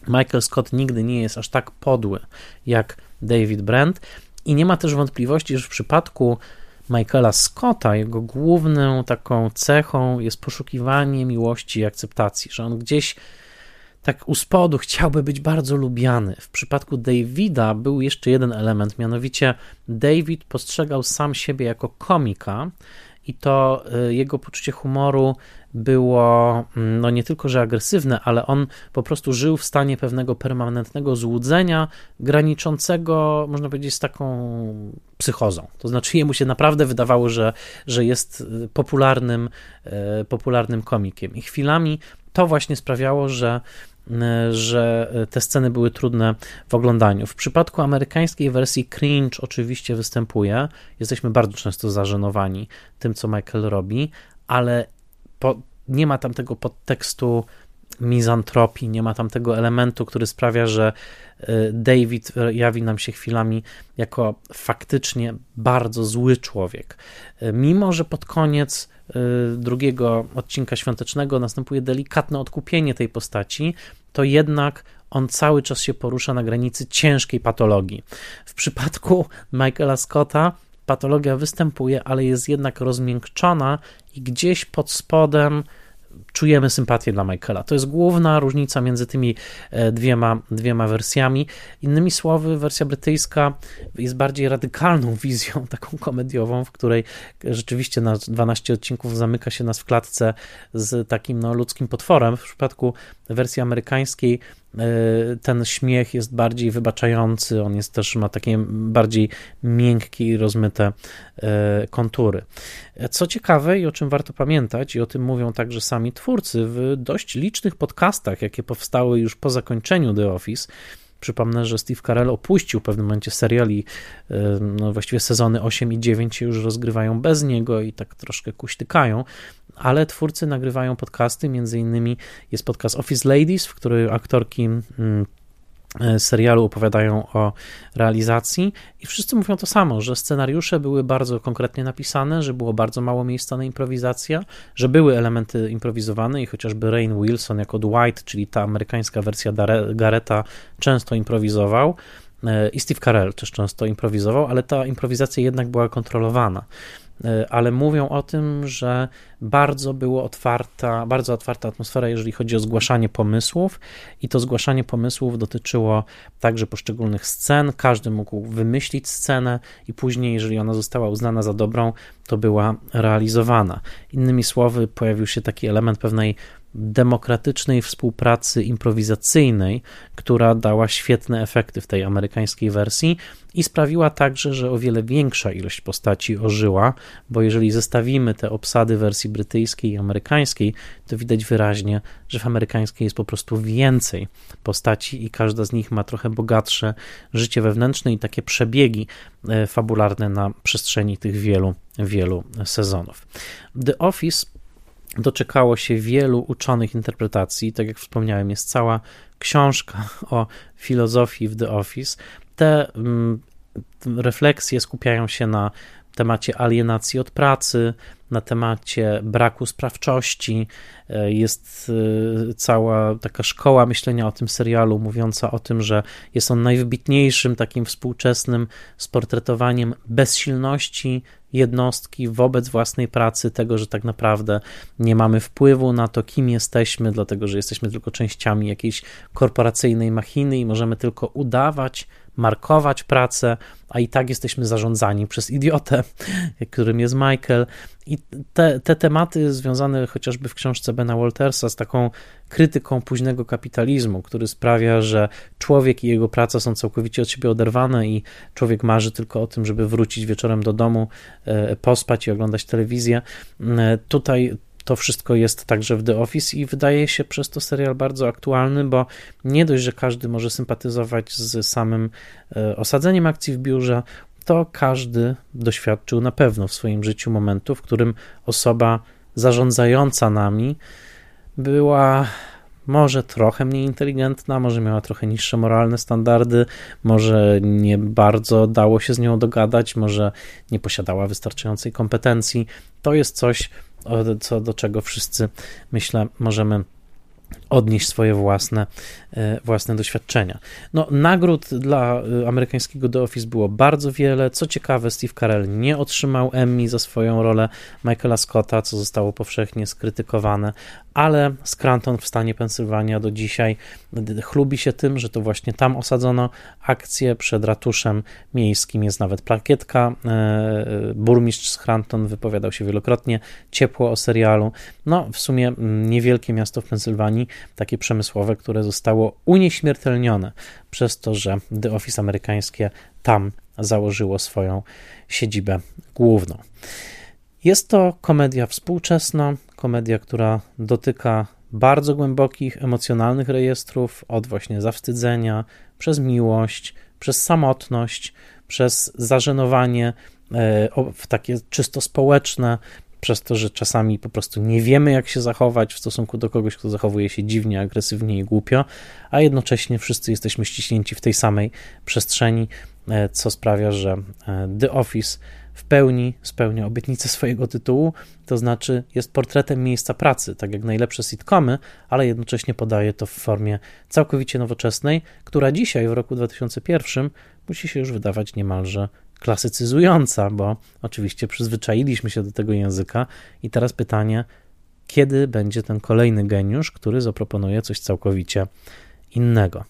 Speaker 1: Michael Scott nigdy nie jest aż tak podły jak David Brent i nie ma też wątpliwości, że w przypadku Michaela Scotta jego główną taką cechą jest poszukiwanie miłości i akceptacji, że on gdzieś tak u spodu chciałby być bardzo lubiany. W przypadku Davida był jeszcze jeden element, mianowicie David postrzegał sam siebie jako komika i to y, jego poczucie humoru było mm, no nie tylko, że agresywne, ale on po prostu żył w stanie pewnego permanentnego złudzenia, graniczącego, można powiedzieć, z taką psychozą. To znaczy, jemu się naprawdę wydawało, że, że jest y, popularnym, y, popularnym komikiem. I chwilami to właśnie sprawiało, że że te sceny były trudne w oglądaniu. W przypadku amerykańskiej wersji cringe oczywiście występuje. Jesteśmy bardzo często zażenowani tym, co Michael robi, ale po, nie ma tam tego podtekstu mizantropii, nie ma tam tego elementu, który sprawia, że e, David jawi nam się chwilami jako faktycznie bardzo zły człowiek. E, mimo, że pod koniec e, drugiego odcinka świątecznego następuje delikatne odkupienie tej postaci, to jednak on cały czas się porusza na granicy ciężkiej patologii. W przypadku Michaela Scotta patologia występuje, ale jest jednak rozmiękczona i gdzieś pod spodem czujemy sympatię dla Michaela. To jest główna różnica między tymi e, dwiema, dwiema wersjami. Innymi słowy, wersja brytyjska jest bardziej radykalną wizją, taką komediową, w której rzeczywiście na 12 odcinków zamyka się nas w klatce z takim no, ludzkim potworem. W przypadku wersji amerykańskiej ten śmiech jest bardziej wybaczający, on jest też ma takie bardziej miękkie i rozmyte e, kontury. Co ciekawe i o czym warto pamiętać, i o tym mówią także sami twórcy w dość licznych podcastach, jakie powstały już po zakończeniu The Office. Przypomnę, że Steve Carell opuścił w pewnym momencie seriali, e, no właściwie sezony 8 i 9 się już rozgrywają bez niego i tak troszkę kuśtykają, ale twórcy nagrywają podcasty, między innymi jest podcast Office Ladies, w którym aktorki mm, E, serialu opowiadają o realizacji i wszyscy mówią to samo, że scenariusze były bardzo konkretnie napisane, że było bardzo mało miejsca na improwizację, że były elementy improwizowane i chociażby Rain Wilson jako Dwight, czyli ta amerykańska wersja Gareta często improwizował e, i Steve Carell też często improwizował, ale ta improwizacja jednak była kontrolowana. E, ale mówią o tym, że bardzo było otwarta, bardzo otwarta atmosfera, jeżeli chodzi o zgłaszanie pomysłów i to zgłaszanie pomysłów dotyczyło także poszczególnych scen, każdy mógł wymyślić scenę i później, jeżeli ona została uznana za dobrą, to była realizowana. Innymi słowy, pojawił się taki element pewnej demokratycznej współpracy improwizacyjnej, która dała świetne efekty w tej amerykańskiej wersji i sprawiła także, że o wiele większa ilość postaci ożyła, bo jeżeli zestawimy te obsady wersji brytyjskiej i amerykańskiej, to widać wyraźnie, że w amerykańskiej jest po prostu więcej postaci i każda z nich ma trochę bogatsze życie wewnętrzne i takie przebiegi e, fabularne na przestrzeni tych wielu, wielu sezonów. The Office doczekało się wielu uczonych interpretacji. Tak jak wspomniałem, jest cała książka o filozofii w The Office. Te mm, refleksje skupiają się na temacie alienacji od pracy, na temacie braku sprawczości. E, jest e, cała taka szkoła myślenia o tym serialu, mówiąca o tym, że jest on najwybitniejszym takim współczesnym sportretowaniem bezsilności jednostki wobec własnej pracy, tego, że tak naprawdę nie mamy wpływu na to, kim jesteśmy, dlatego że jesteśmy tylko częściami jakiejś korporacyjnej machiny i możemy tylko udawać markować pracę, a i tak jesteśmy zarządzani przez idiotę, którym jest Michael. I te, te tematy związane chociażby w książce Bena Waltersa z taką krytyką późnego kapitalizmu, który sprawia, że człowiek i jego praca są całkowicie od siebie oderwane i człowiek marzy tylko o tym, żeby wrócić wieczorem do domu, e, pospać i oglądać telewizję. E, tutaj to wszystko jest także w The Office i wydaje się przez to serial bardzo aktualny, bo nie dość, że każdy może sympatyzować z samym e, osadzeniem akcji w biurze, to każdy doświadczył na pewno w swoim życiu momentu, w którym osoba zarządzająca nami była może trochę mniej inteligentna, może miała trochę niższe moralne standardy, może nie bardzo dało się z nią dogadać, może nie posiadała wystarczającej kompetencji. To jest coś, co do czego wszyscy, myślę, możemy odnieść swoje własne, e, własne doświadczenia. No, nagród dla e, amerykańskiego The Office było bardzo wiele. Co ciekawe, Steve Carell nie otrzymał Emmy za swoją rolę Michaela Scotta, co zostało powszechnie skrytykowane, ale Scranton w stanie Pensylwania do dzisiaj chlubi się tym, że to właśnie tam osadzono akcję przed ratuszem miejskim. Jest nawet plakietka. E, burmistrz Scranton wypowiadał się wielokrotnie ciepło o serialu. No, w sumie mm, niewielkie miasto w Pensylwanii, takie przemysłowe, które zostało unieśmiertelnione przez to, że The Office amerykańskie tam założyło swoją siedzibę główną. Jest to komedia współczesna, komedia, która dotyka bardzo głębokich, emocjonalnych rejestrów, od właśnie zawstydzenia, przez miłość, przez samotność, przez zażenowanie, e, takie czysto społeczne, przez to, że czasami po prostu nie wiemy, jak się zachować w stosunku do kogoś, kto zachowuje się dziwnie, agresywnie i głupio, a jednocześnie wszyscy jesteśmy ściśnięci w tej samej przestrzeni, e, co sprawia, że e, The Office w pełni spełnia obietnicę swojego tytułu, to znaczy jest portretem miejsca pracy, tak jak najlepsze sitcomy, ale jednocześnie podaje to w formie całkowicie nowoczesnej, która dzisiaj w roku 2001 musi się już wydawać niemalże klasycyzująca, bo oczywiście przyzwyczailiśmy się do tego języka i teraz pytanie, kiedy będzie ten kolejny geniusz, który zaproponuje coś całkowicie innego.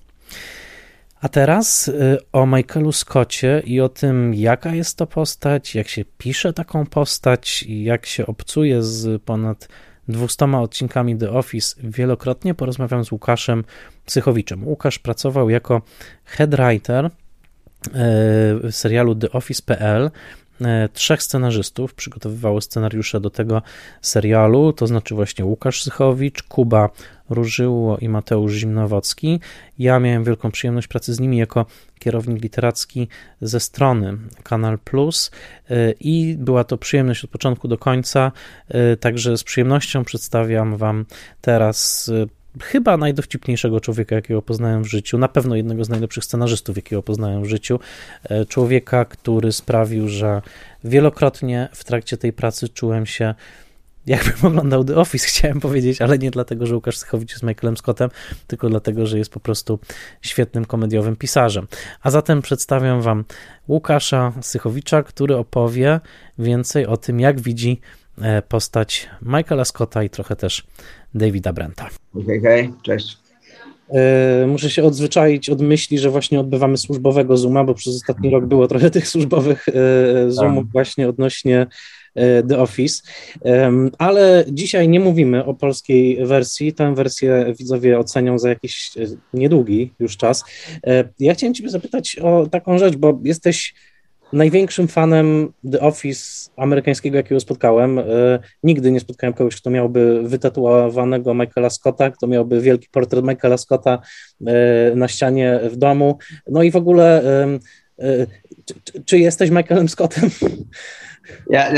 Speaker 1: A teraz y, o Michaelu Scottie i o tym, jaka jest to postać, jak się pisze taką postać i jak się obcuje z ponad 200 odcinkami The Office. Wielokrotnie porozmawiam z Łukaszem Psychowiczem. Łukasz pracował jako headwriter serialu The Office.pl E, trzech scenarzystów przygotowywało scenariusze do tego serialu, to znaczy właśnie Łukasz Sychowicz, Kuba Różyło i Mateusz Zimnowocki. Ja miałem wielką przyjemność pracy z nimi jako kierownik literacki ze strony Kanal Plus e, i była to przyjemność od początku do końca, e, także z przyjemnością przedstawiam Wam teraz chyba najdowcipniejszego człowieka, jakiego poznałem w życiu, na pewno jednego z najlepszych scenarzystów, jakiego poznałem w życiu. E, człowieka, który sprawił, że wielokrotnie w trakcie tej pracy czułem się jakbym oglądał The Office, chciałem powiedzieć, ale nie dlatego, że Łukasz Sychowicz jest Michaelem Scottem, tylko dlatego, że jest po prostu świetnym komediowym pisarzem. A zatem przedstawiam wam Łukasza Sychowicza, który opowie więcej o tym, jak widzi e, postać Michaela Scotta i trochę też Davida Brenta.
Speaker 2: Hej, hej, cześć.
Speaker 1: E, muszę się odzwyczaić od myśli, że właśnie odbywamy służbowego Zooma, bo przez ostatni rok było trochę tych służbowych e, Zoomów tak. właśnie odnośnie e, The Office. Ale dzisiaj nie mówimy o polskiej wersji. Tę wersję widzowie ocenią za jakiś niedługi już czas. Ja chciałem Ciebie zapytać o taką rzecz, bo jesteś największym fanem The Office amerykańskiego, jakiego spotkałem. E, nigdy nie spotkałem kogoś, kto miałby wytatuowanego Michaela Scotta, kto miałby wielki portret Michaela Scotta e, na ścianie w domu. No i w ogóle, e, czy, czy jesteś Michaelem Scottem?
Speaker 2: Ja,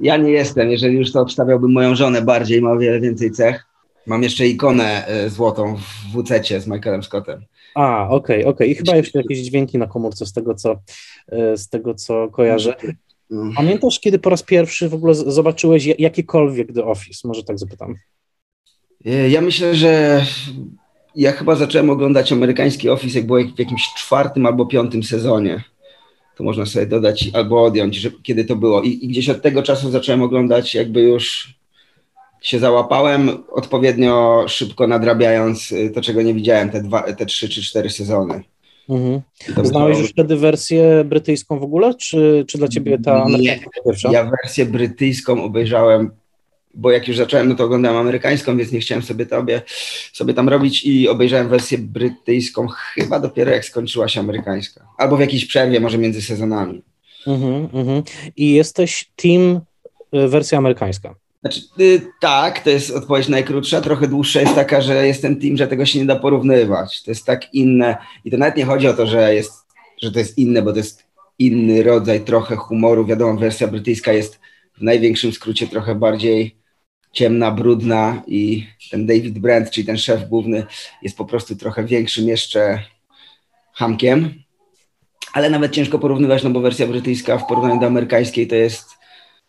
Speaker 2: ja nie jestem. Jeżeli już to obstawiałbym moją żonę bardziej, ma o wiele więcej cech. Mam jeszcze ikonę złotą w WC z Michaelem Scottem.
Speaker 1: A, okej, okay, okej. Okay. I chyba jeszcze jakieś dźwięki na komórce z tego, co, z tego, co kojarzę. Mm. Pamiętasz, kiedy po raz pierwszy w ogóle zobaczyłeś jakiekolwiek The Office? Może tak zapytam.
Speaker 2: E, ja myślę, że ja chyba zacząłem oglądać amerykański Office, jak było w jakimś czwartym albo piątym sezonie. To można sobie dodać albo odjąć, że, kiedy to było. I, I gdzieś od tego czasu zacząłem oglądać jakby już się załapałem odpowiednio szybko nadrabiając y, to, czego nie widziałem te, dwa, te trzy czy cztery sezony.
Speaker 1: Mhm. Znałeś już wtedy wersję brytyjską w ogóle, czy, czy dla ciebie ta
Speaker 2: amerykańska pierwsza? Ja wersję brytyjską obejrzałem, bo jak już zacząłem, no to oglądałem amerykańską, więc nie chciałem sobie, tobie, sobie tam robić i obejrzałem wersję brytyjską chyba dopiero jak skończyła się amerykańska. Albo w jakiejś przerwie, może między sezonami.
Speaker 1: Mhm, mhm. I jesteś team y, wersja amerykańska.
Speaker 2: Znaczy, y, tak, to jest odpowiedź najkrótsza. Trochę dłuższa jest taka, że jestem team, że tego się nie da porównywać. To jest tak inne. I to nawet nie chodzi o to, że, jest, że to jest inne, bo to jest inny rodzaj trochę humoru. Wiadomo, wersja brytyjska jest w największym skrócie trochę bardziej ciemna, brudna i ten David Brent, czyli ten szef główny, jest po prostu trochę większym jeszcze hamkiem. Ale nawet ciężko porównywać, no bo wersja brytyjska w porównaniu do amerykańskiej to jest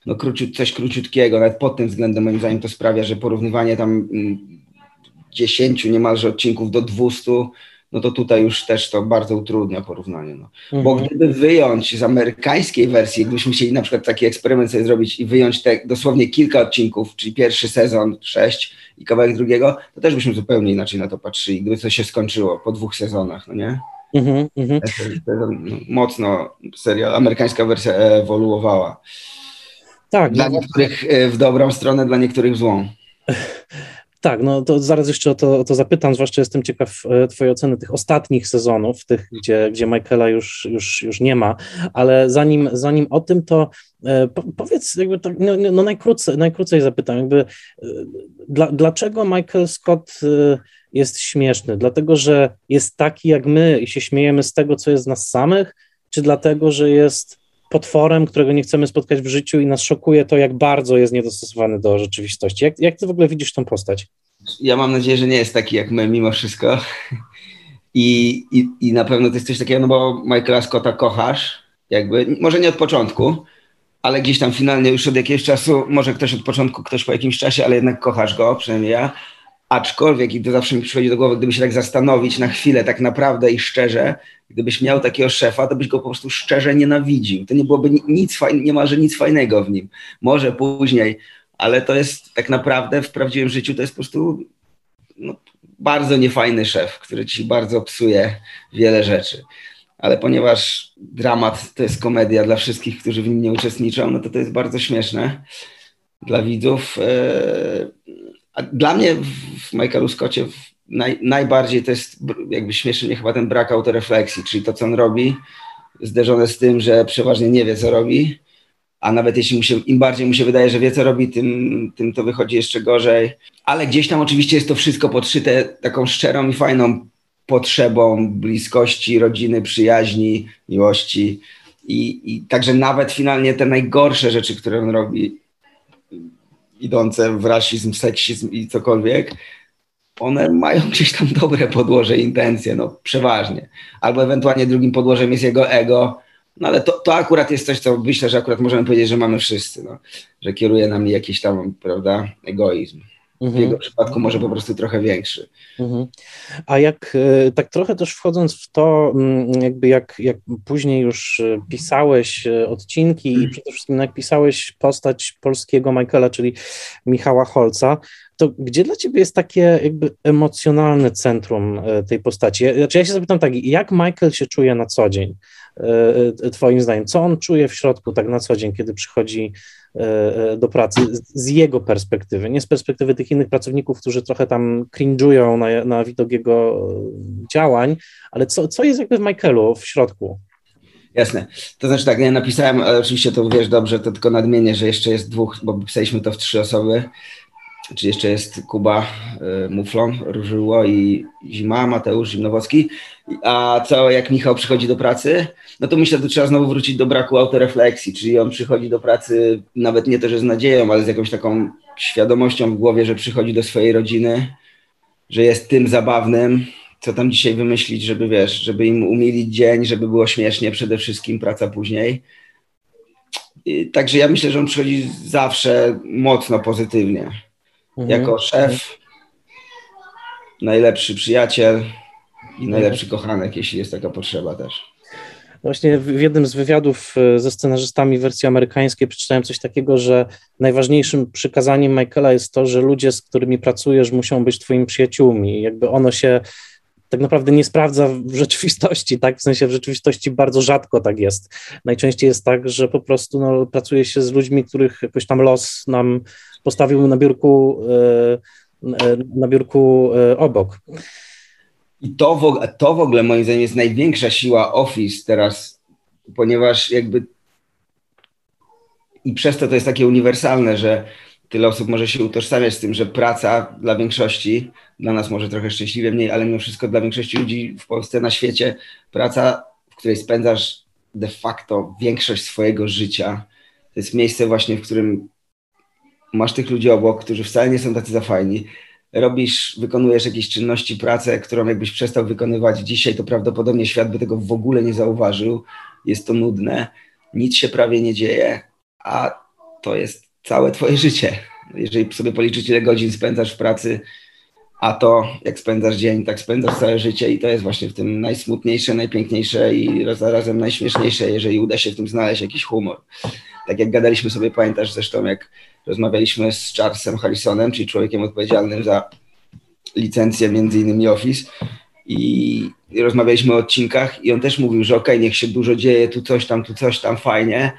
Speaker 2: no, króciut, coś króciutkiego, nawet pod tym względem moim zdaniem to sprawia, że porównywanie tam 10 mm, niemalże odcinków do 200, no to tutaj już też to bardzo utrudnia porównanie. No. Mhm. Bo gdyby wyjąć z amerykańskiej wersji, gdybyśmy chcieli na przykład taki eksperyment sobie zrobić i wyjąć te dosłownie kilka odcinków, czyli pierwszy sezon, sześć i kawałek drugiego, to też byśmy zupełnie inaczej na to patrzyli, gdyby to się skończyło po dwóch sezonach, no nie? Mhm, mhm. No, mocno serial, amerykańska wersja ewoluowała. Tak. Dla no, niektórych e, w dobrą stronę, dla niektórych w złą.
Speaker 1: Tak, no to zaraz jeszcze o to, o to zapytam, zwłaszcza jestem ciekaw e, Twojej oceny tych ostatnich sezonów, tych, gdzie, gdzie Michaela już, już, już nie ma, ale zanim, zanim o tym, to e, po, powiedz, jakby to, no, no najkrócej, najkrócej zapytam, jakby dla, dlaczego Michael Scott jest śmieszny? Dlatego, że jest taki jak my i się śmiejemy z tego, co jest z nas samych, czy dlatego, że jest potworem, którego nie chcemy spotkać w życiu i nas szokuje to, jak bardzo jest niedostosowany do rzeczywistości. Jak, jak ty w ogóle widzisz tą postać?
Speaker 2: Ja mam nadzieję, że nie jest taki jak my mimo wszystko. I, i, I na pewno to jest coś takiego, no bo Michaela Scotta kochasz, jakby, może nie od początku, ale gdzieś tam finalnie już od jakiegoś czasu, może ktoś od początku, ktoś po jakimś czasie, ale jednak kochasz go, przynajmniej ja. Aczkolwiek, i to zawsze mi przychodzi do głowy, gdyby się tak zastanowić na chwilę, tak naprawdę i szczerze, gdybyś miał takiego szefa, to byś go po prostu szczerze nienawidził. To nie byłoby nic fajnego, niemalże nic fajnego w nim. Może później, ale to jest tak naprawdę w prawdziwym życiu to jest po prostu no, bardzo niefajny szef, który ci bardzo psuje wiele rzeczy. Ale ponieważ dramat to jest komedia dla wszystkich, którzy w nim nie uczestniczą, no to to jest bardzo śmieszne dla widzów. Yy a dla mnie w Michaelu Scottie naj, najbardziej to jest jakby śmieszy mnie chyba ten brak autorefleksji, czyli to, co on robi, zderzone z tym, że przeważnie nie wie, co robi, a nawet jeśli mu się, im bardziej mu się wydaje, że wie, co robi, tym, tym to wychodzi jeszcze gorzej. Ale gdzieś tam oczywiście jest to wszystko podszyte taką szczerą i fajną potrzebą bliskości, rodziny, przyjaźni, miłości. I, I także nawet finalnie te najgorsze rzeczy, które on robi, idące w rasizm, seksizm i cokolwiek, one mają gdzieś tam dobre podłoże, intencje, no przeważnie. Albo ewentualnie drugim podłożem jest jego ego, no ale to, to akurat jest coś, co myślę, że akurat możemy powiedzieć, że mamy wszyscy, no, że kieruje nami jakiś tam, prawda, egoizm. W mhm. jego przypadku może po prostu trochę większy. Mhm.
Speaker 1: A jak e, tak trochę też wchodząc w to, mm, jakby jak, jak później już e, pisałeś e, odcinki i mhm. przede wszystkim jak pisałeś postać polskiego Michaela, czyli Michała Holca, to gdzie dla ciebie jest takie jakby emocjonalne centrum tej postaci? Znaczy ja się zapytam tak, jak Michael się czuje na co dzień, twoim zdaniem? Co on czuje w środku tak na co dzień, kiedy przychodzi do pracy z jego perspektywy, nie z perspektywy tych innych pracowników, którzy trochę tam cringe'ują na, na widok jego działań, ale co, co jest jakby w Michaelu w środku?
Speaker 2: Jasne. To znaczy tak, ja napisałem, ale oczywiście to wiesz dobrze, to tylko nadmienię, że jeszcze jest dwóch, bo pisaliśmy to w trzy osoby, czy jeszcze jest Kuba y, Muflon, Różyło i Zima, Mateusz Zimnowocki. A co jak Michał przychodzi do pracy, no to myślę, że trzeba znowu wrócić do braku autorefleksji, czyli on przychodzi do pracy nawet nie to, że z nadzieją, ale z jakąś taką świadomością w głowie, że przychodzi do swojej rodziny, że jest tym zabawnym, co tam dzisiaj wymyślić, żeby wiesz, żeby im umilić dzień, żeby było śmiesznie, przede wszystkim praca później. I, także ja myślę, że on przychodzi zawsze mocno pozytywnie mhm. jako szef, najlepszy przyjaciel i najlepszy mhm. kochanek, jeśli jest taka potrzeba też.
Speaker 1: Właśnie w jednym z wywiadów e, ze scenarzystami wersji amerykańskiej przeczytałem coś takiego, że najważniejszym przykazaniem Michaela jest to, że ludzie, z którymi pracujesz, muszą być twoimi przyjaciółmi. Jakby ono się tak naprawdę nie sprawdza w rzeczywistości, tak? W sensie w rzeczywistości bardzo rzadko tak jest. Najczęściej jest tak, że po prostu no, pracuje się z ludźmi, których jakoś tam los nam postawił na biurku, na biurku obok.
Speaker 2: I to w, to w ogóle moim zdaniem jest największa siła Office teraz, ponieważ jakby i przez to to jest takie uniwersalne, że tyle osób może się utożsamiać z tym, że praca dla większości, dla nas może trochę szczęśliwie mniej, ale mimo wszystko dla większości ludzi w Polsce, na świecie, praca, w której spędzasz de facto większość swojego życia, to jest miejsce właśnie, w którym masz tych ludzi obok, którzy wcale nie są tacy za fajni, robisz, wykonujesz jakieś czynności, pracę, którą jakbyś przestał wykonywać dzisiaj, to prawdopodobnie świat by tego w ogóle nie zauważył. Jest to nudne, nic się prawie nie dzieje, a to jest całe twoje życie. Jeżeli sobie policzyć, ile godzin spędzasz w pracy, a to jak spędzasz dzień, tak spędzasz całe życie i to jest właśnie w tym najsmutniejsze, najpiękniejsze i zarazem najśmieszniejsze, jeżeli uda się w tym znaleźć jakiś humor. Tak jak gadaliśmy sobie, pamiętasz zresztą, jak rozmawialiśmy z Charlesem Harrisonem, czyli człowiekiem odpowiedzialnym za licencję między innymi Office i, rozmawialiśmy o odcinkach i on też mówił, że okej, okay, niech się dużo dzieje, tu coś tam, tu coś tam, fajnie,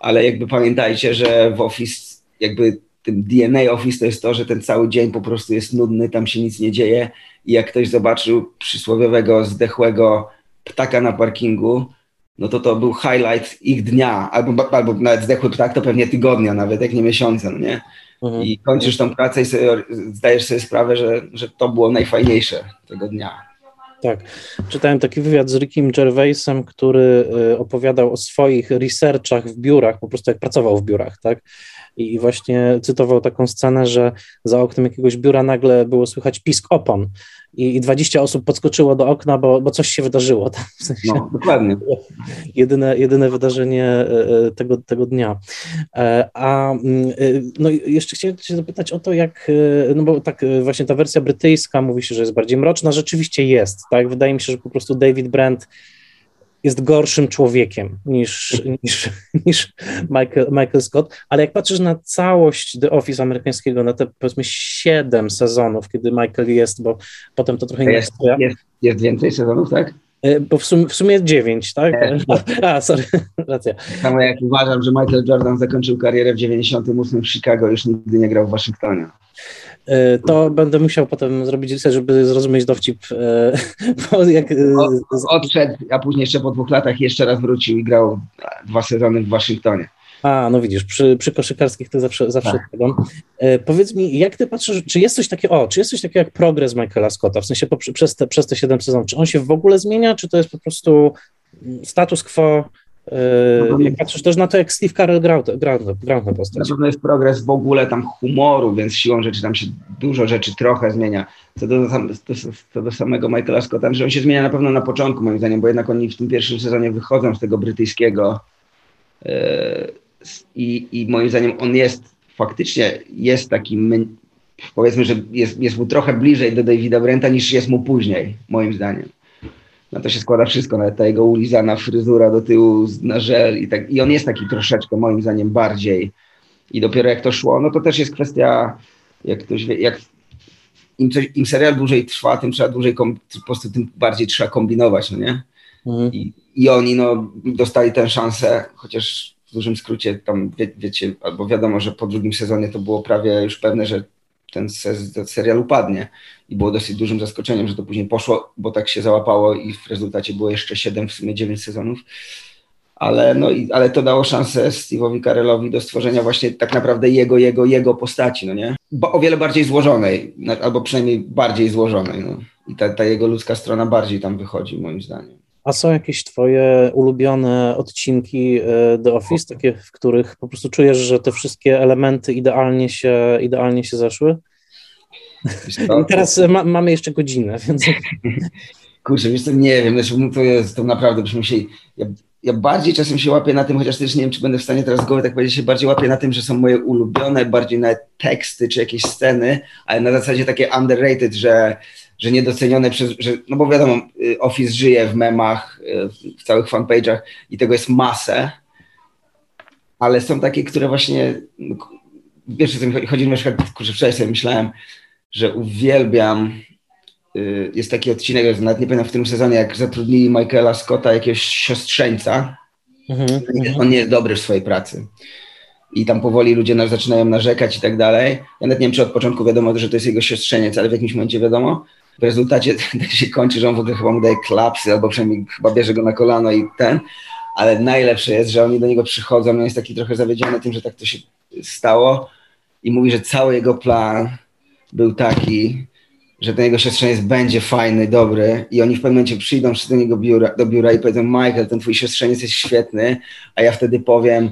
Speaker 2: ale jakby pamiętajcie, że w Office jakby tym DNA Office to jest to, że ten cały dzień po prostu jest nudny, tam się nic nie dzieje i jak ktoś zobaczył przysłowiowego, zdechłego ptaka na parkingu, no to to był highlight ich dnia, albo, albo nawet zdechły ptak to pewnie tygodnia nawet, jak nie miesiąca, no nie? Mhm. I kończysz tą pracę i sobie, zdajesz sobie sprawę, że, że to było najfajniejsze tego dnia.
Speaker 1: Tak. Czytałem taki wywiad z Rickiem Gervaisem, który y, opowiadał o swoich researchach w biurach, po prostu jak pracował w biurach, tak? I właśnie cytował taką scenę, że za oknem jakiegoś biura nagle było słychać pisk opon i, i 20 osób podskoczyło do okna, bo, bo coś się wydarzyło. Tak?
Speaker 2: W sensie, no, dokładnie.
Speaker 1: Jedyne, jedyne wydarzenie e, e, tego, tego dnia. E, a mm, no, jeszcze chciałem się zapytać o to, jak, no bo tak właśnie ta wersja brytyjska mówi się, że jest bardziej mroczna, rzeczywiście jest, tak? Wydaje mi się, że po prostu David Brent jest gorszym człowiekiem niż, niż, niż Michael, Michael Scott, ale jak patrzysz na całość The Office amerykańskiego, na te powiedzmy siedem sezonów, kiedy Michael jest, bo potem to trochę nie
Speaker 2: jest. Jest, jest więcej sezonów, tak?
Speaker 1: E, bo w sumie, w sumie dziewięć, tak? A, sorry, racja.
Speaker 2: Samo jak uważam, że Michael Jordan zakończył karierę w 98 w Chicago, już nigdy nie grał w Waszyngtonie.
Speaker 1: E, to będę musiał potem zrobić research, żeby zrozumieć dowcip. E,
Speaker 2: jak... E, odszedł, a później jeszcze po dwóch latach jeszcze raz wrócił i grał dwa sezony w Waszyngtonie.
Speaker 1: A, no widzisz, przy, przy koszykarskich to zawsze, zawsze tak. tego. E, powiedz mi, jak ty patrzysz, czy jest coś takiego, o, czy jest coś takiego jak progres Michaela Scotta, w sensie po, przez, te, przez te 7 sezonów, czy on się w ogóle zmienia, czy to jest po prostu status quo, jak patrzysz też na to, jak Steve Carell grał, grał, grał tę postać.
Speaker 2: Na pewno jest progres w ogóle tam humoru, więc siłą rzeczy tam się dużo rzeczy trochę zmienia. Co do, co do samego Michaela Scotta, że on się zmienia na pewno na początku moim zdaniem, bo jednak oni w tym pierwszym sezonie wychodzą z tego brytyjskiego yy, i, i moim zdaniem on jest faktycznie jest taki powiedzmy, że jest, jest mu trochę bliżej do Davida Brenta niż jest mu później, moim zdaniem na to się składa wszystko, nawet ta jego ulizana fryzura do tyłu na żel i tak. I on jest taki troszeczkę, moim zdaniem, bardziej. I dopiero jak to szło, no to też jest kwestia, jak ktoś wie, jak im, coś, im serial dłużej trwa, tym trzeba dłużej, po prostu tym bardziej trzeba kombinować, no nie? Mhm. I, I oni, no, dostali tę szansę, chociaż w dużym skrócie tam, wie, wiecie, albo wiadomo, że po drugim sezonie to było prawie już pewne, że ten, serial upadnie. I było dosyć dużym zaskoczeniem, że to później poszło, bo tak się załapało i w rezultacie było jeszcze 7, w sumie 9 sezonów. Ale, no, i, ale to dało szansę Steve'owi Carellowi do stworzenia właśnie tak naprawdę jego, jego, jego postaci, no nie? Bo o wiele bardziej złożonej, albo przynajmniej bardziej złożonej, no. I ta, ta jego ludzka strona bardziej tam wychodzi, moim zdaniem.
Speaker 1: A są jakieś twoje ulubione odcinki e, The Office, takie, w których po prostu czujesz, że te wszystkie elementy idealnie się, idealnie się zeszły? I teraz ma, mamy jeszcze godzinę, więc...
Speaker 2: Kurczę, wiesz co, nie wiem, znaczy, no to jest, to naprawdę byśmy musieli... Ja, ja, bardziej czasem się łapię na tym, chociaż też nie wiem, czy będę w stanie teraz głowy tak powiedzieć, się bardziej łapię na tym, że są moje ulubione, bardziej na teksty czy jakieś sceny, ale na zasadzie takie underrated, że że niedocenione przez, że, no bo wiadomo, y, Office żyje w memach, y, w całych fanpage'ach i tego jest masę, ale są takie, które właśnie, no, wiesz, o co mi chodzi, na przykład, kurczę, wczoraj sobie myślałem, że uwielbiam y, jest taki odcinek, nawet nie pamiętam w którym sezonie, jak zatrudnili Michaela Scotta, jakiegoś siostrzeńca. Mhm, mhm. On nie jest dobry w swojej pracy. I tam powoli ludzie nas zaczynają narzekać i tak dalej. Ja nawet nie wiem, czy od początku wiadomo, że to jest jego siostrzeniec, ale w jakimś momencie wiadomo. W rezultacie tak się kończy, że on w ogóle chyba mu daje klapsy, albo przynajmniej chyba bierze go na kolano i ten. Ale najlepsze jest, że oni do niego przychodzą, on jest taki trochę zawiedziony tym, że tak to się stało i mówi, że cały jego plan był taki, że ten jego siostrzeniec będzie fajny, dobry i oni w pewnym momencie przyjdą do niego biura, do biura i powiedzą Michael, ten twój siostrzeniec jest świetny, a ja wtedy powiem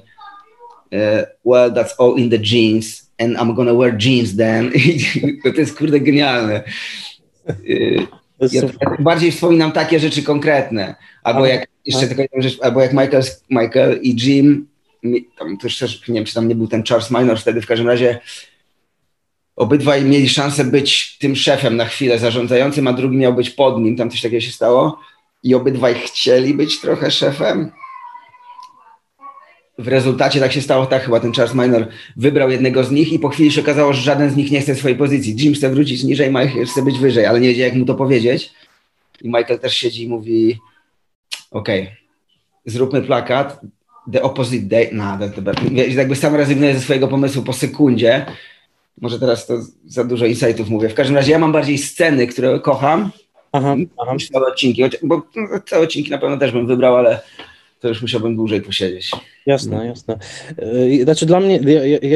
Speaker 2: e, well, that's all in the jeans and I'm gonna wear jeans then. to jest kurde genialne. Ja bardziej wspominam takie rzeczy konkretne. Albo jak jeszcze tylko jedną rzecz, albo jak Michael, Michael i Jim, tam też, też nie wiem, czy tam nie był ten Charles Minor wtedy, w każdym razie obydwaj mieli szansę być tym szefem na chwilę zarządzającym, a drugi miał być pod nim, tam coś takiego się stało i obydwaj chcieli być trochę szefem. W rezultacie tak się stało, tak chyba ten Charles Minor wybrał jednego z nich i po chwili się okazało, że żaden z nich nie chce swojej pozycji. Jim chce wrócić niżej, Michael chce być wyżej, ale nie wiedział jak mu to powiedzieć. I Michael też siedzi i mówi, okej, okay, zróbmy plakat, the opposite day, no, jakby sam rezygnuje ze swojego pomysłu po sekundzie, może teraz to za dużo insightów mówię. W każdym razie ja mam bardziej sceny, które kocham, aha, aha. niż całe odcinki. Bo no, całe odcinki na pewno też bym wybrał, ale to już musiałbym dłużej posiedzieć.
Speaker 1: Jasne, hmm. jasne. Y, znaczy dla mnie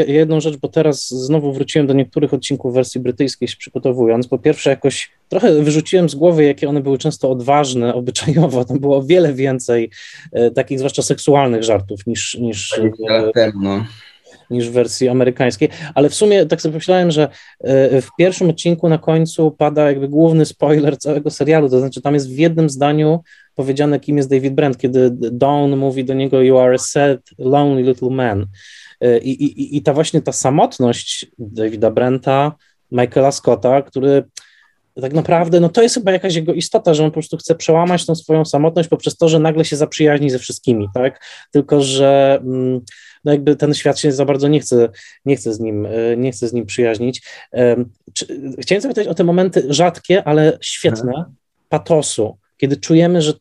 Speaker 1: jedną rzecz, bo teraz znowu wróciłem do niektórych odcinków wersji brytyjskiej się przygotowując. Po pierwsze jakoś trochę wyrzuciłem z głowy, jakie one były często odważne, obyczajowo. Tam było o wiele więcej y, takich zwłaszcza seksualnych żartów niż... niż
Speaker 2: lat temu, no
Speaker 1: niż w wersji amerykańskiej, ale w sumie tak sobie myślałem, że w pierwszym odcinku na końcu pada jakby główny spoiler całego serialu, to znaczy tam jest w jednym zdaniu powiedziane, kim jest David Brent, kiedy Dawn mówi do niego you are a sad, lonely little man. E, I, i, i ta właśnie ta samotność Davida Brenta, Michaela Scotta, który tak naprawdę, no to jest chyba jakaś jego istota, że on po prostu chce przełamać tą swoją samotność poprzez to, że nagle się zaprzyjaźni ze wszystkimi, tak? Tylko, że mm, no jakby ten świat się za bardzo nie chce, nie chce, z, nim, e, nie chce z nim przyjaźnić. Chciałem zapytać o te momenty rzadkie, ale świetne, mhm. patosu, kiedy czujemy, że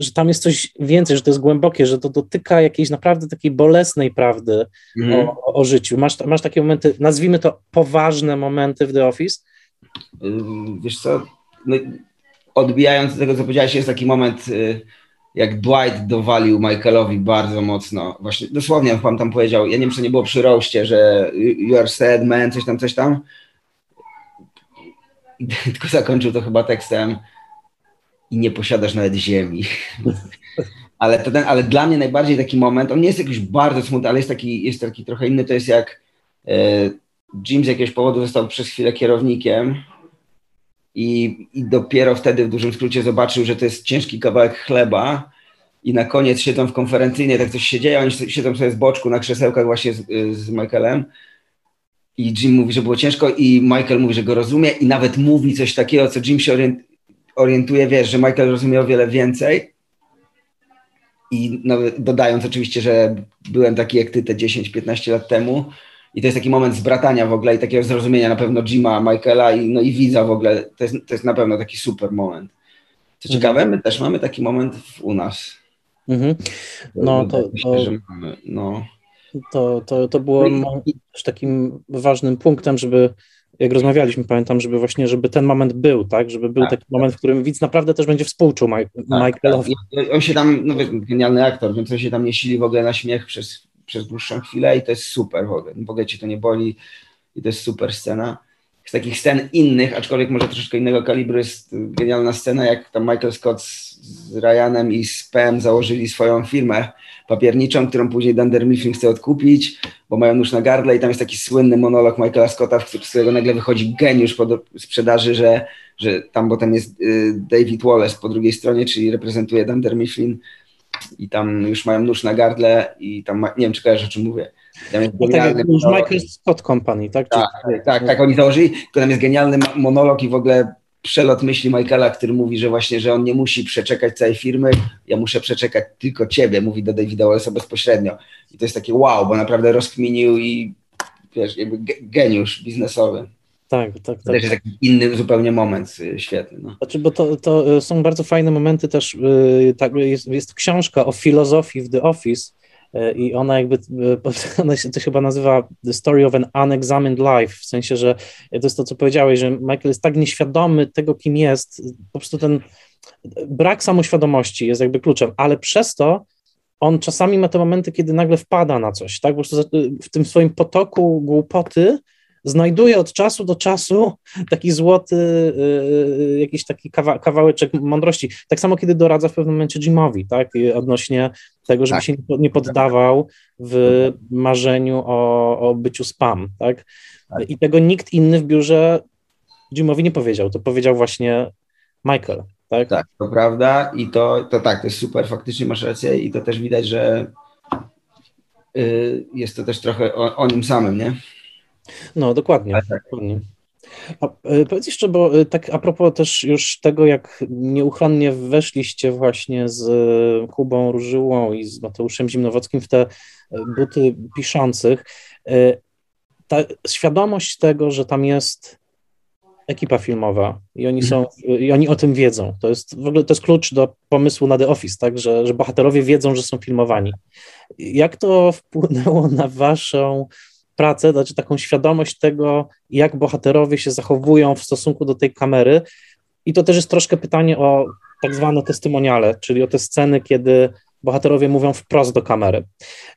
Speaker 1: że tam jest coś więcej, że to jest głębokie, że to dotyka jakiejś naprawdę takiej bolesnej prawdy mm. o, o, życiu. Masz, masz takie momenty, nazwijmy to poważne momenty w The Office?
Speaker 2: Wiesz co, no, odbijając do tego, co powiedziałeś, jest taki moment, y, jak Dwight dowalił Michaelowi bardzo mocno. Właśnie dosłownie pan tam powiedział, ja nie wiem, czy nie było przy roście, że you are sad man, coś tam, coś tam. Tylko zakończył to chyba tekstem i nie posiadasz nawet ziemi. ale, to ten, ale dla mnie najbardziej taki moment, on nie jest jakiś bardzo smutny, ale jest taki, jest taki trochę inny, to jest jak e, Jim z jakiegoś powodu został przez chwilę kierownikiem i, i dopiero wtedy w dużym skrócie zobaczył, że to jest ciężki kawałek chleba i na koniec siedzą w konferencyjnej, tak coś się dzieje, oni siedzą sobie z boczku na krzesełkach właśnie z, z Michaelem i Jim mówi, że było ciężko i Michael mówi, że go rozumie i nawet mówi coś takiego, co Jim się orientuje, wiesz, że Michael rozumie o wiele więcej i no, dodając oczywiście, że byłem taki jak ty te 10-15 lat temu, i to jest taki moment zbratania w ogóle i takiego zrozumienia na pewno Jima, Michaela i, no i widza w ogóle. To jest, to jest na pewno taki super moment. Co mhm. ciekawe, my też mamy taki moment w, u nas. Mhm.
Speaker 1: No to, to, no. to, to, to było no też takim ważnym punktem, żeby jak rozmawialiśmy, pamiętam, żeby właśnie, żeby ten moment był, tak, żeby był tak, taki tak. moment, w którym widz naprawdę też będzie współczuł Mike, tak, Michaelowi.
Speaker 2: Tak. On się tam, no genialny aktor, więc on się tam nie sili w ogóle na śmiech przez przez dłuższą chwilę i to jest super w ogóle. W ogóle ci to nie boli i to jest super scena. Z takich scen innych, aczkolwiek może troszeczkę innego kalibru, jest genialna scena, jak tam Michael Scott z, Ryanem i z PM założyli swoją firmę papierniczą, którą później Dunder Mifflin chce odkupić, bo mają nóż na gardle i tam jest taki słynny monolog Michaela Scotta, z którego nagle wychodzi geniusz po sprzedaży, że, że tam, bo tam jest y, David Wallace po drugiej stronie, czyli reprezentuje Dunder Mifflin, i tam już mają nóż na gardle i tam, nie wiem czy kojarzysz o czym mówię.
Speaker 1: Tam jest no tak Michael Scott Company, tak?
Speaker 2: Tak, tak, tak, tak, oni założyli, tylko tam jest genialny monolog i w ogóle przelot myśli Michaela, który mówi, że właśnie, że on nie musi przeczekać całej firmy, ja muszę przeczekać tylko ciebie, mówi do Davida Wallace'a bezpośrednio. I to jest takie wow, bo naprawdę rozkminił i wiesz, jakby geniusz biznesowy.
Speaker 1: Tak, tak, tak.
Speaker 2: To też jest taki inny zupełnie moment y, świetny. No.
Speaker 1: Znaczy, bo to, to są bardzo fajne momenty też, tak, jest, jest książka o filozofii w The Office, i ona jakby, ona się to chyba nazywa The Story of an Unexamined Life, w sensie, że to jest to, co powiedziałeś, że Michael jest tak nieświadomy tego, kim jest, po prostu ten brak samoświadomości jest jakby kluczem, ale przez to on czasami ma te momenty, kiedy nagle wpada na coś, tak, po prostu w tym swoim potoku głupoty znajduje od czasu do czasu taki złoty, jakiś taki kawa, kawałeczek mądrości. Tak samo, kiedy doradza w pewnym momencie Jimowi, tak, odnośnie tego, żeby tak. się nie poddawał w marzeniu o, o byciu spam, tak? tak, i tego nikt inny w biurze Jimowi nie powiedział, to powiedział właśnie Michael, tak?
Speaker 2: Tak, to prawda i to, to tak, to jest super, faktycznie masz rację i to też widać, że y, jest to też trochę o, o nim samym, nie?
Speaker 1: No, dokładnie. Tak. dokładnie. A, e, powiedz jeszcze, bo e, tak a propos też już tego, jak nieuchronnie weszliście właśnie z Kubą Różyłą i z Mateuszem Zimnowockim w te e, buty piszących, ta świadomość tego, że tam jest ekipa filmowa i oni są, i oni o tym wiedzą. To jest w ogóle to jest klucz do pomysłu na The Office, tak, że, że bohaterowie wiedzą, że są filmowani. Jak to wpłynęło na waszą pracę, znaczy taką świadomość tego, jak bohaterowie się zachowują w stosunku do tej kamery. I to też jest troszkę pytanie o tak zwane testymoniale, czyli o te sceny, kiedy bohaterowie mówią wprost do kamery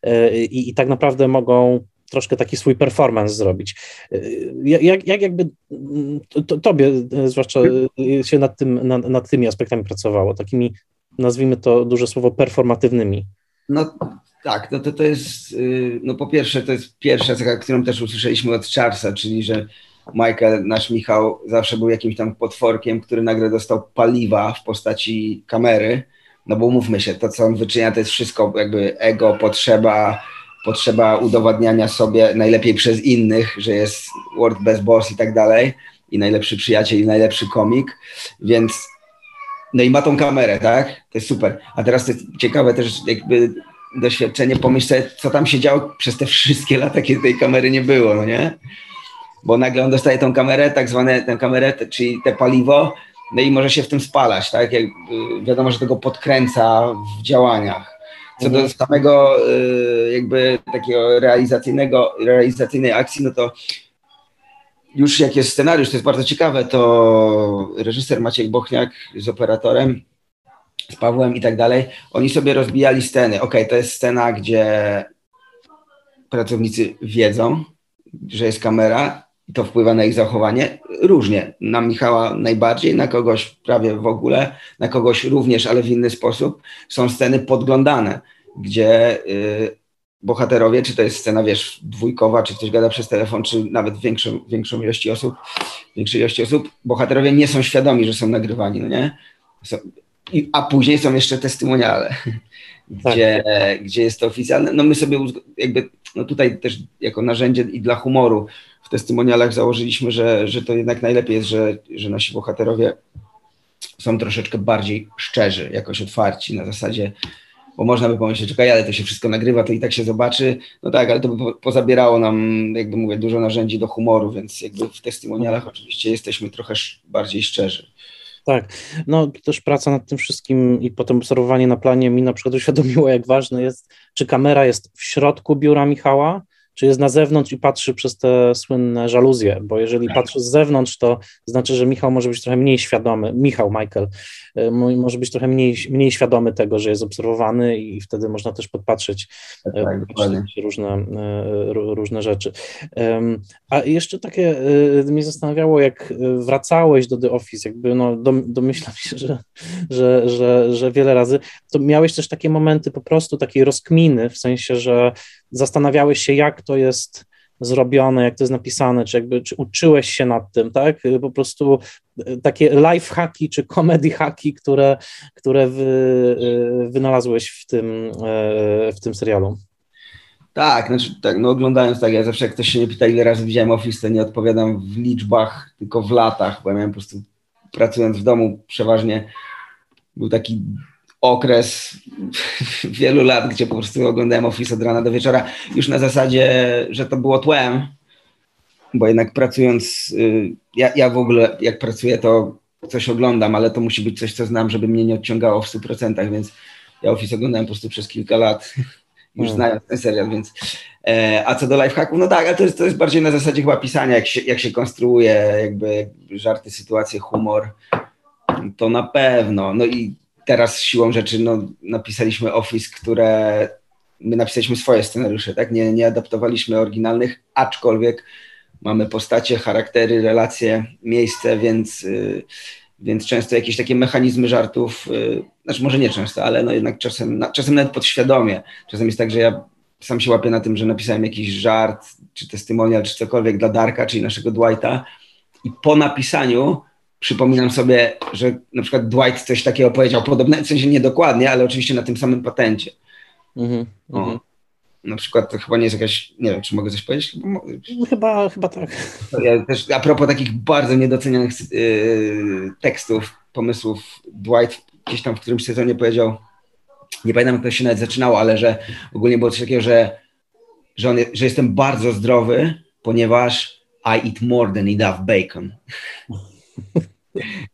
Speaker 1: e, i, i tak naprawdę mogą troszkę taki swój performance zrobić. E, jak, jak jakby to, tobie e, zwłaszcza się nad, tym, nad, nad tymi aspektami pracowało, takimi nazwijmy to duże słowo performatywnymi?
Speaker 2: No tak, no to, to jest, y, no po pierwsze, to jest pierwsza cecha, którą też usłyszeliśmy od Charlesa, czyli że Michael, nasz Michał, zawsze był jakimś tam potworkiem, który nagle dostał paliwa w postaci kamery, no bo umówmy się, to co on wyczynia, to jest wszystko jakby ego, potrzeba, potrzeba udowadniania sobie najlepiej przez innych, że jest world best boss i tak dalej, i najlepszy przyjaciel, i najlepszy komik, więc no i ma tą kamerę, tak? To jest super. A teraz to jest ciekawe też jakby doświadczenie, pomyśl sobie, co tam się działo przez te wszystkie lata, kiedy tej kamery nie było, no nie? Bo nagle on dostaje tą kamerę, tak zwane tę kamerę, czyli te paliwo, no i może się w tym spalać, tak? Jak, y, wiadomo, że tego podkręca w działaniach. Co do mhm. samego y, jakby takiego realizacyjnego, realizacyjnej akcji, no to już jak jest scenariusz, to jest bardzo ciekawe, to reżyser Maciej Bochniak z operatorem z Pawłem i tak dalej, oni sobie rozbijali sceny. Ok, to jest scena, gdzie pracownicy wiedzą, że jest kamera i to wpływa na ich zachowanie. Różnie. Na Michała najbardziej, na kogoś prawie w ogóle, na kogoś również, ale w inny sposób. Są sceny podglądane, gdzie y, bohaterowie, czy to jest scena, wiesz, dwójkowa, czy ktoś gada przez telefon, czy nawet większą, większą ilości osób, większej ilości osób, bohaterowie nie są świadomi, że są nagrywani, no nie? I, a później są jeszcze testymoniale, tak. gdzie, gdzie jest to oficjalne. No my sobie jakby, no tutaj też jako narzędzie i dla humoru w testymonialach założyliśmy, że, że to jednak najlepiej jest, że, że nasi bohaterowie są troszeczkę bardziej szczerzy, jakoś otwarci na zasadzie, bo można by pomyśleć, okej, ale to się wszystko nagrywa, to i tak się zobaczy. No tak, ale to by pozabierało nam, jakby mówię, dużo narzędzi do humoru, więc jakby w testymonialach oczywiście jesteśmy trochę bardziej szczerzy.
Speaker 1: Tak, no też praca nad tym wszystkim i potem obserwowanie na planie mi na przykład uświadomiło, jak ważne jest, czy kamera jest w środku biura Michała, czy jest na zewnątrz i patrzy przez te słynne żaluzje, bo jeżeli tak. patrzy z zewnątrz, to znaczy, że Michał może być trochę mniej świadomy, Michał, Michael, e, może być trochę mniej, mniej świadomy tego, że jest obserwowany i wtedy można też podpatrzeć tak, e, różne, e, różne rzeczy. A jeszcze takie mnie zastanawiało, jak wracałeś do The Office, jakby no, domyślam się, że, że, że, że wiele razy, to miałeś też takie momenty po prostu takiej rozkminy, w sensie, że zastanawiałeś się, jak to jest zrobione, jak to jest napisane, czy jakby czy uczyłeś się nad tym, tak? Po prostu e, takie life hacki czy comedy hacki, które, które wy, e, wynalazłeś w tym, e, w tym serialu.
Speaker 2: Tak, znaczy tak, no oglądając tak, ja zawsze jak ktoś się nie pyta, ile razy widziałem Office, to nie odpowiadam w liczbach, tylko w latach, bo ja miałem po prostu pracując w domu przeważnie był taki okres wielu lat, gdzie po prostu oglądałem Office od rana do wieczora, już na zasadzie, że to było tłem, bo jednak pracując, y, ja, ja w ogóle jak pracuję, to coś oglądam, ale to musi być coś, co znam, żeby mnie nie odciągało w 100%, więc ja Office oglądałem po prostu przez kilka lat, już mm. znając ten serial, więc e, a co do lifehacków, no tak, ale to jest, to jest bardziej na zasadzie chyba pisania, jak się, jak się konstruuje jakby żarty, sytuacje, humor, to na pewno, no i teraz siłą rzeczy no, napisaliśmy Office, które my napisaliśmy swoje scenariusze, tak? Nie, nie adaptowaliśmy oryginalnych, aczkolwiek mamy postacie, charaktery, relacje, miejsce, więc, y, więc często jakieś takie mechanizmy żartów, y, znaczy może nie często, ale no jednak czasem, czasem nawet podświadomie. Czasem jest tak, że ja sam się łapię na tym, że napisałem jakiś żart, czy testimonial, czy cokolwiek dla Darka, czyli naszego Dwighta i po napisaniu przypominam sobie, że na przykład Dwight coś takiego powiedział, podobne, w sensie niedokładnie, ale oczywiście na tym samym patencie. Mm -hmm. Na przykład to chyba nie jest jakaś, nie wiem, czy mogę coś powiedzieć?
Speaker 1: Chyba, chyba tak.
Speaker 2: Ja też, a propos takich bardzo niedocenionych yy, tekstów, pomysłów, Dwight gdzieś tam w którymś sezonie powiedział, nie pamiętam jak to się nawet zaczynało, ale że ogólnie było coś takiego, że, że, on, że jestem bardzo zdrowy, ponieważ I eat more than enough bacon.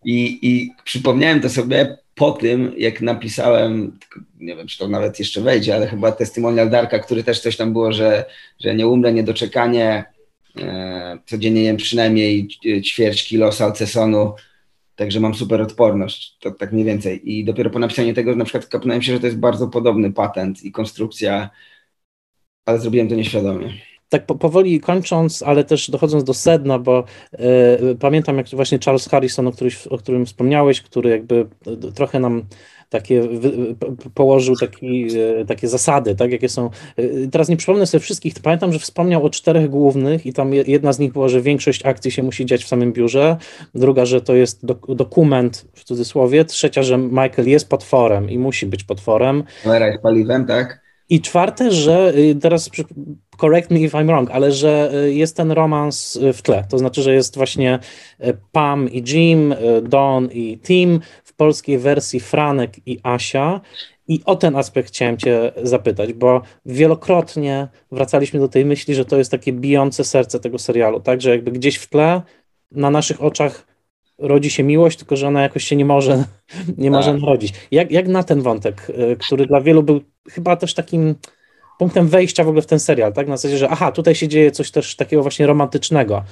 Speaker 2: I, I przypomniałem to sobie po tym, jak napisałem, nie wiem, czy to nawet jeszcze wejdzie, ale chyba testimonial Darka, który też coś tam było, że, że nie umrę, niedoczekanie, e, codziennie jem przynajmniej ćwierć kilo salcesonu, także mam super odporność, to tak mniej więcej. I dopiero po napisaniu tego na przykład kapnąłem się, że to jest bardzo podobny patent i konstrukcja, ale zrobiłem to nieświadomie
Speaker 1: tak powoli kończąc, ale też dochodząc do sedna, bo y, pamiętam jak właśnie Charles Harrison, o, któryś, o którym wspomniałeś, który jakby trochę nam takie położył taki, e, takie zasady, tak, jakie są. Teraz nie przypomnę sobie wszystkich, pamiętam, że wspomniał o czterech głównych i tam jedna z nich była, że większość akcji się musi dziać w samym biurze, druga, że to jest dokument w cudzysłowie, trzecia, że Michael jest potworem i musi być potworem.
Speaker 2: Kamera jest paliwem, tak?
Speaker 1: I czwarte, że y, teraz correct me if I'm wrong, ale że y, jest ten romans y, w tle. To znaczy, że jest właśnie Pam i Jim, Don i Tim, w polskiej wersji Franek i Asia. I o ten aspekt chciałem Cię zapytać, bo wielokrotnie wracaliśmy do tej myśli, że to jest takie bijące serce tego serialu, tak? Że jakby gdzieś w tle, na naszych oczach rodzi się miłość, tylko że ona jakoś się nie może, nie tak. może narodzić. Jak, jak na ten wątek, y, który dla wielu był chyba też takim punktem wejścia w ogóle w ten serial, tak? Na zasadzie, że aha, tutaj się dzieje coś też takiego właśnie romantycznego.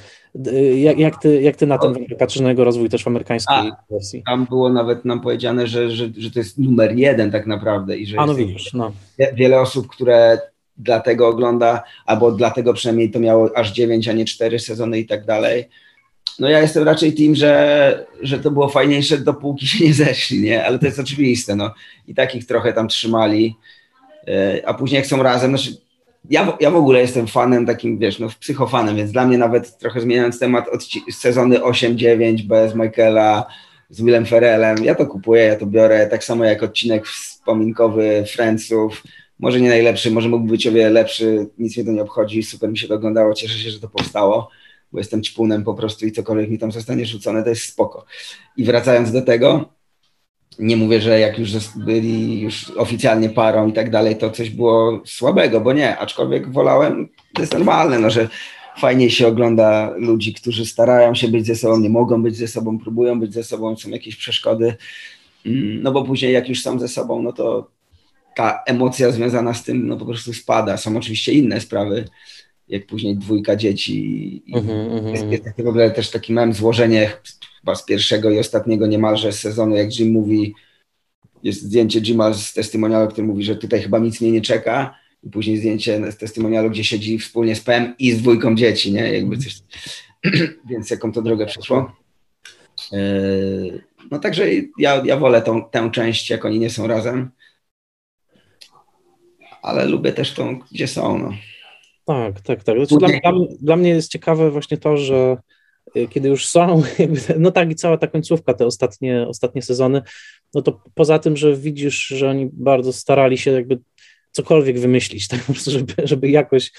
Speaker 1: Y, jak, jak, ty, jak ty na ten wątek patrzysz na jego rozwój też w amerykańskiej A, wersji?
Speaker 2: Tam było nawet nam powiedziane, że, że, że to jest numer jeden tak naprawdę i że
Speaker 1: A, no widzisz, no.
Speaker 2: wiele osób, które dlatego ogląda, albo dlatego przynajmniej to miało aż dziewięć, a nie cztery sezony i tak dalej, no ja jestem raczej tym, że, że to było fajniejsze, dopóki się nie zeszli, nie? Ale to jest oczywiste, no. I takich trochę tam trzymali, e, a później jak są razem, znaczy ja, ja w ogóle jestem fanem takim, wiesz, no psychofanem, więc dla mnie nawet trochę zmieniając temat od sezony 8-9 bez Michaela, z Willem Ferrellem, ja to kupuję, ja to biorę, tak samo jak odcinek wspominkowy Friendsów, może nie najlepszy, może mógłby być o wiele lepszy, nic mnie to nie obchodzi, super mi się to oglądało, cieszę się, że to powstało bo jestem ćpunem po prostu i cokolwiek mi tam zostanie rzucone, to jest spoko. I wracając do tego, nie mówię, że jak już byli już oficjalnie parą i tak dalej, to coś było słabego, bo nie, aczkolwiek wolałem, to jest normalne, no, że fajnie się ogląda ludzi, którzy starają się być ze sobą, nie mogą być ze sobą, próbują być ze sobą, są jakieś przeszkody, mm, no bo później jak już są ze sobą, no to ta emocja związana z tym, no po prostu spada. Są oczywiście inne sprawy, jak później dwójka dzieci. Mm -hmm, jest, jest taki w ogóle też taki mam złożenie chyba z pierwszego i ostatniego niemalże sezonu, jak Jim mówi, jest zdjęcie Jima z testimonialu, który mówi, że tutaj chyba nic mnie nie czeka i później zdjęcie z testimonialu, gdzie siedzi wspólnie z PM i z dwójką dzieci, nie? Jakby coś, więc jaką to drogę przeszło. E, no także ja, ja wolę tą, tę część, jak oni nie są razem, ale lubię też tą, gdzie są, no.
Speaker 1: Tak, tak, tak. Znaczy, dla, dla, dla, mnie jest ciekawe właśnie to, że y, kiedy już są, no tak i cała ta końcówka, te ostatnie, ostatnie sezony, no to poza tym, że widzisz, że oni bardzo starali się jakby cokolwiek wymyślić, tak po prostu, żeby, żeby jakoś,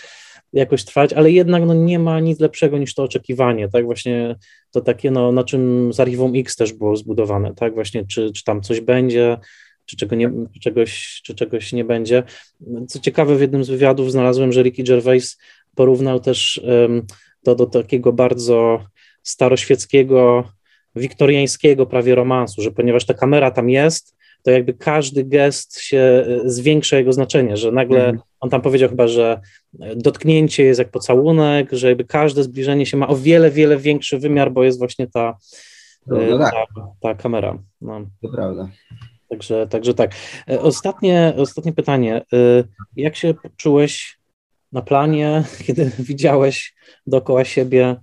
Speaker 1: jakoś trwać, ale jednak no, nie ma nic lepszego niż to oczekiwanie, tak, właśnie to takie, no, na czym z Archiwum X też było zbudowane, tak, właśnie czy, czy tam coś będzie, czy, czego nie, czy, czegoś, czy czegoś nie będzie. Co ciekawe, w jednym z wywiadów znalazłem, że Ricky Gervais porównał też um, to do takiego bardzo staroświeckiego, wiktoriańskiego prawie romansu, że ponieważ ta kamera tam jest, to jakby każdy gest się e, zwiększa jego znaczenie, że nagle mm. on tam powiedział chyba, że dotknięcie jest jak pocałunek, że jakby każde zbliżenie się ma o wiele, wiele większy wymiar, bo jest właśnie ta, no, no tak. ta, ta, kamera. No.
Speaker 2: To prawda.
Speaker 1: Także, także tak. E, ostatnie, ostatnie pytanie. Jak się czułeś na planie, kiedy widziałeś dookoła siebie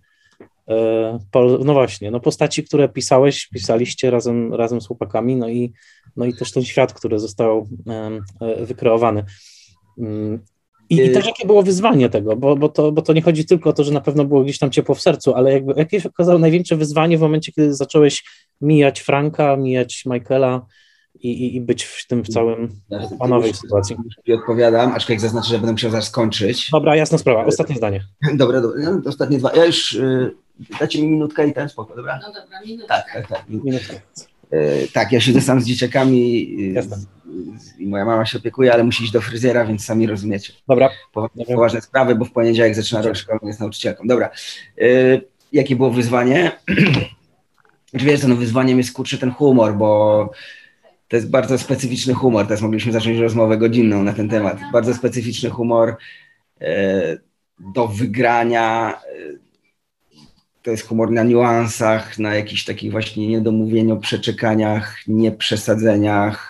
Speaker 1: E, no właśnie, no postaci, które pisałeś, pisaliście razem, razem z chłopakami, no i, no i też ten świat, który został e, wykreowany. Mm, I, I, też jakie było wyzwanie tego, bo, bo, to, bo to nie chodzi tylko o to, że na pewno było gdzieś tam ciepło w sercu, ale jakby, jakie się okazało największe wyzwanie w momencie, kiedy zacząłeś mijać Franka, mijać Michaela, i, i, być w tym w całym panowej sytuacji.
Speaker 2: I odpowiadam, aczkolwiek zaznaczę, że będę musiał zaraz skończyć.
Speaker 1: Dobra, jasna sprawa. Ostatnie zdanie.
Speaker 2: Dobra, dobra. No, ostatnie dwa. Ja już y, Dacie mi minutkę i ten spoko, dobra?
Speaker 3: No dobra, minutkę.
Speaker 2: Tak, tak, tak. Minutkę. E, tak, ja siedzę sam z dzieciakami i moja mama się opiekuje, ale musi iść do fryzjera, więc sami rozumiecie.
Speaker 1: Dobra.
Speaker 2: Poważne sprawy, bo w poniedziałek zaczyna rok szkolny, jest nauczycielką. Dobra. E, jakie było wyzwanie? Wiesz, no wyzwaniem jest kurczę ten humor, bo to jest bardzo specyficzny humor. Teraz mogliśmy zacząć rozmowę godzinną na ten temat. Bardzo specyficzny humor e, do wygrania to jest humor na niuansach, na jakichś takich właśnie niedomówieniach, przeczekaniach, nieprzesadzeniach.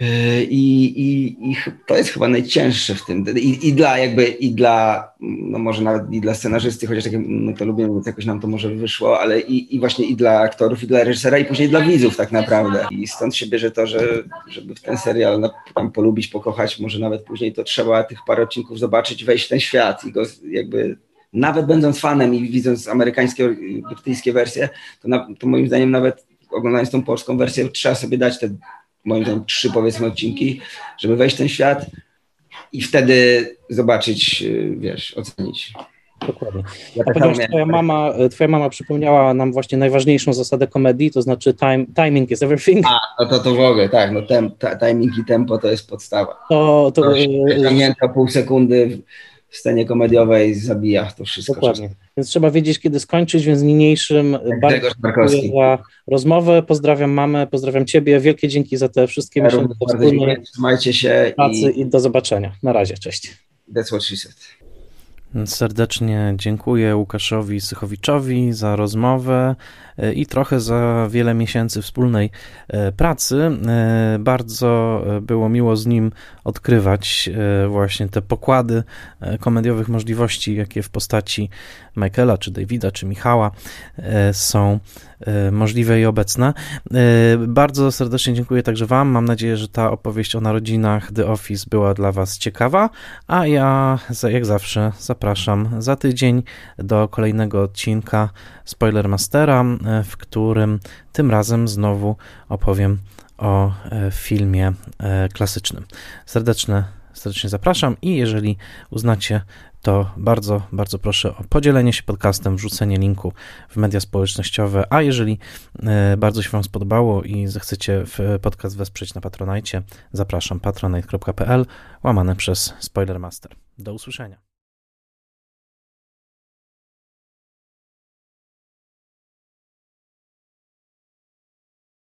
Speaker 2: Yy, I, i, I to jest chyba najcięższe w tym. I, I, dla jakby, i dla, no może nawet i dla scenarzysty, chociaż takie, my to lubimy, więc jakoś nam to może wyszło, ale i, i właśnie i dla aktorów, i dla reżysera, i później dla widzów tak naprawdę. I stąd się bierze to, że żeby w ten serial tam polubić, pokochać, może nawet później to trzeba tych parę odcinków zobaczyć, wejść w ten świat i go jakby nawet będąc fanem i widząc amerykańskie, brytyjskie wersje, to, na, to moim zdaniem nawet oglądając tą polską wersję trzeba sobie dać te, moim zdaniem, trzy powiedzmy odcinki, żeby wejść w ten świat i wtedy zobaczyć, y, wiesz, ocenić.
Speaker 1: Dokładnie. Ja tak ponieważ twoja mama, twoja mama przypomniała nam właśnie najważniejszą zasadę komedii, to znaczy time, timing is everything.
Speaker 2: A, no to to w ogóle, tak, no tem, timing i tempo to jest podstawa.
Speaker 1: To, to,
Speaker 2: to pół sekundy w scenie komediowej zabija to wszystko.
Speaker 1: Dokładnie. Więc trzeba wiedzieć, kiedy skończyć, więc niniejszym bardzo dziękuję za rozmowę. Pozdrawiam mamę, pozdrawiam ciebie. Wielkie dzięki za te wszystkie ja miesiące
Speaker 2: wspólnej Trzymajcie się
Speaker 1: pracy i... i do zobaczenia. Na razie, cześć.
Speaker 2: That's what she said.
Speaker 1: Serdecznie dziękuję Łukaszowi Sychowiczowi za rozmowę e, i trochę za wiele miesięcy wspólnej e, pracy. E, bardzo było miło z nim odkrywać właśnie te pokłady komediowych możliwości, jakie w postaci Michaela, czy Davida, czy Michała są możliwe i obecne. Bardzo serdecznie dziękuję także Wam. Mam nadzieję, że ta opowieść o narodzinach The Office była dla Was ciekawa, a ja jak zawsze zapraszam za tydzień do kolejnego odcinka Spoilermastera, w którym tym razem znowu opowiem o e, filmie e, klasycznym. Serdeczne, serdecznie zapraszam i jeżeli uznacie to bardzo, bardzo proszę o podzielenie się podcastem, wrzucenie linku w media społecznościowe, a jeżeli e, bardzo się Wam spodobało i zechcecie podcast wesprzeć na Patronajcie, zapraszam patronite.pl łamane przez Spoilermaster. Do usłyszenia.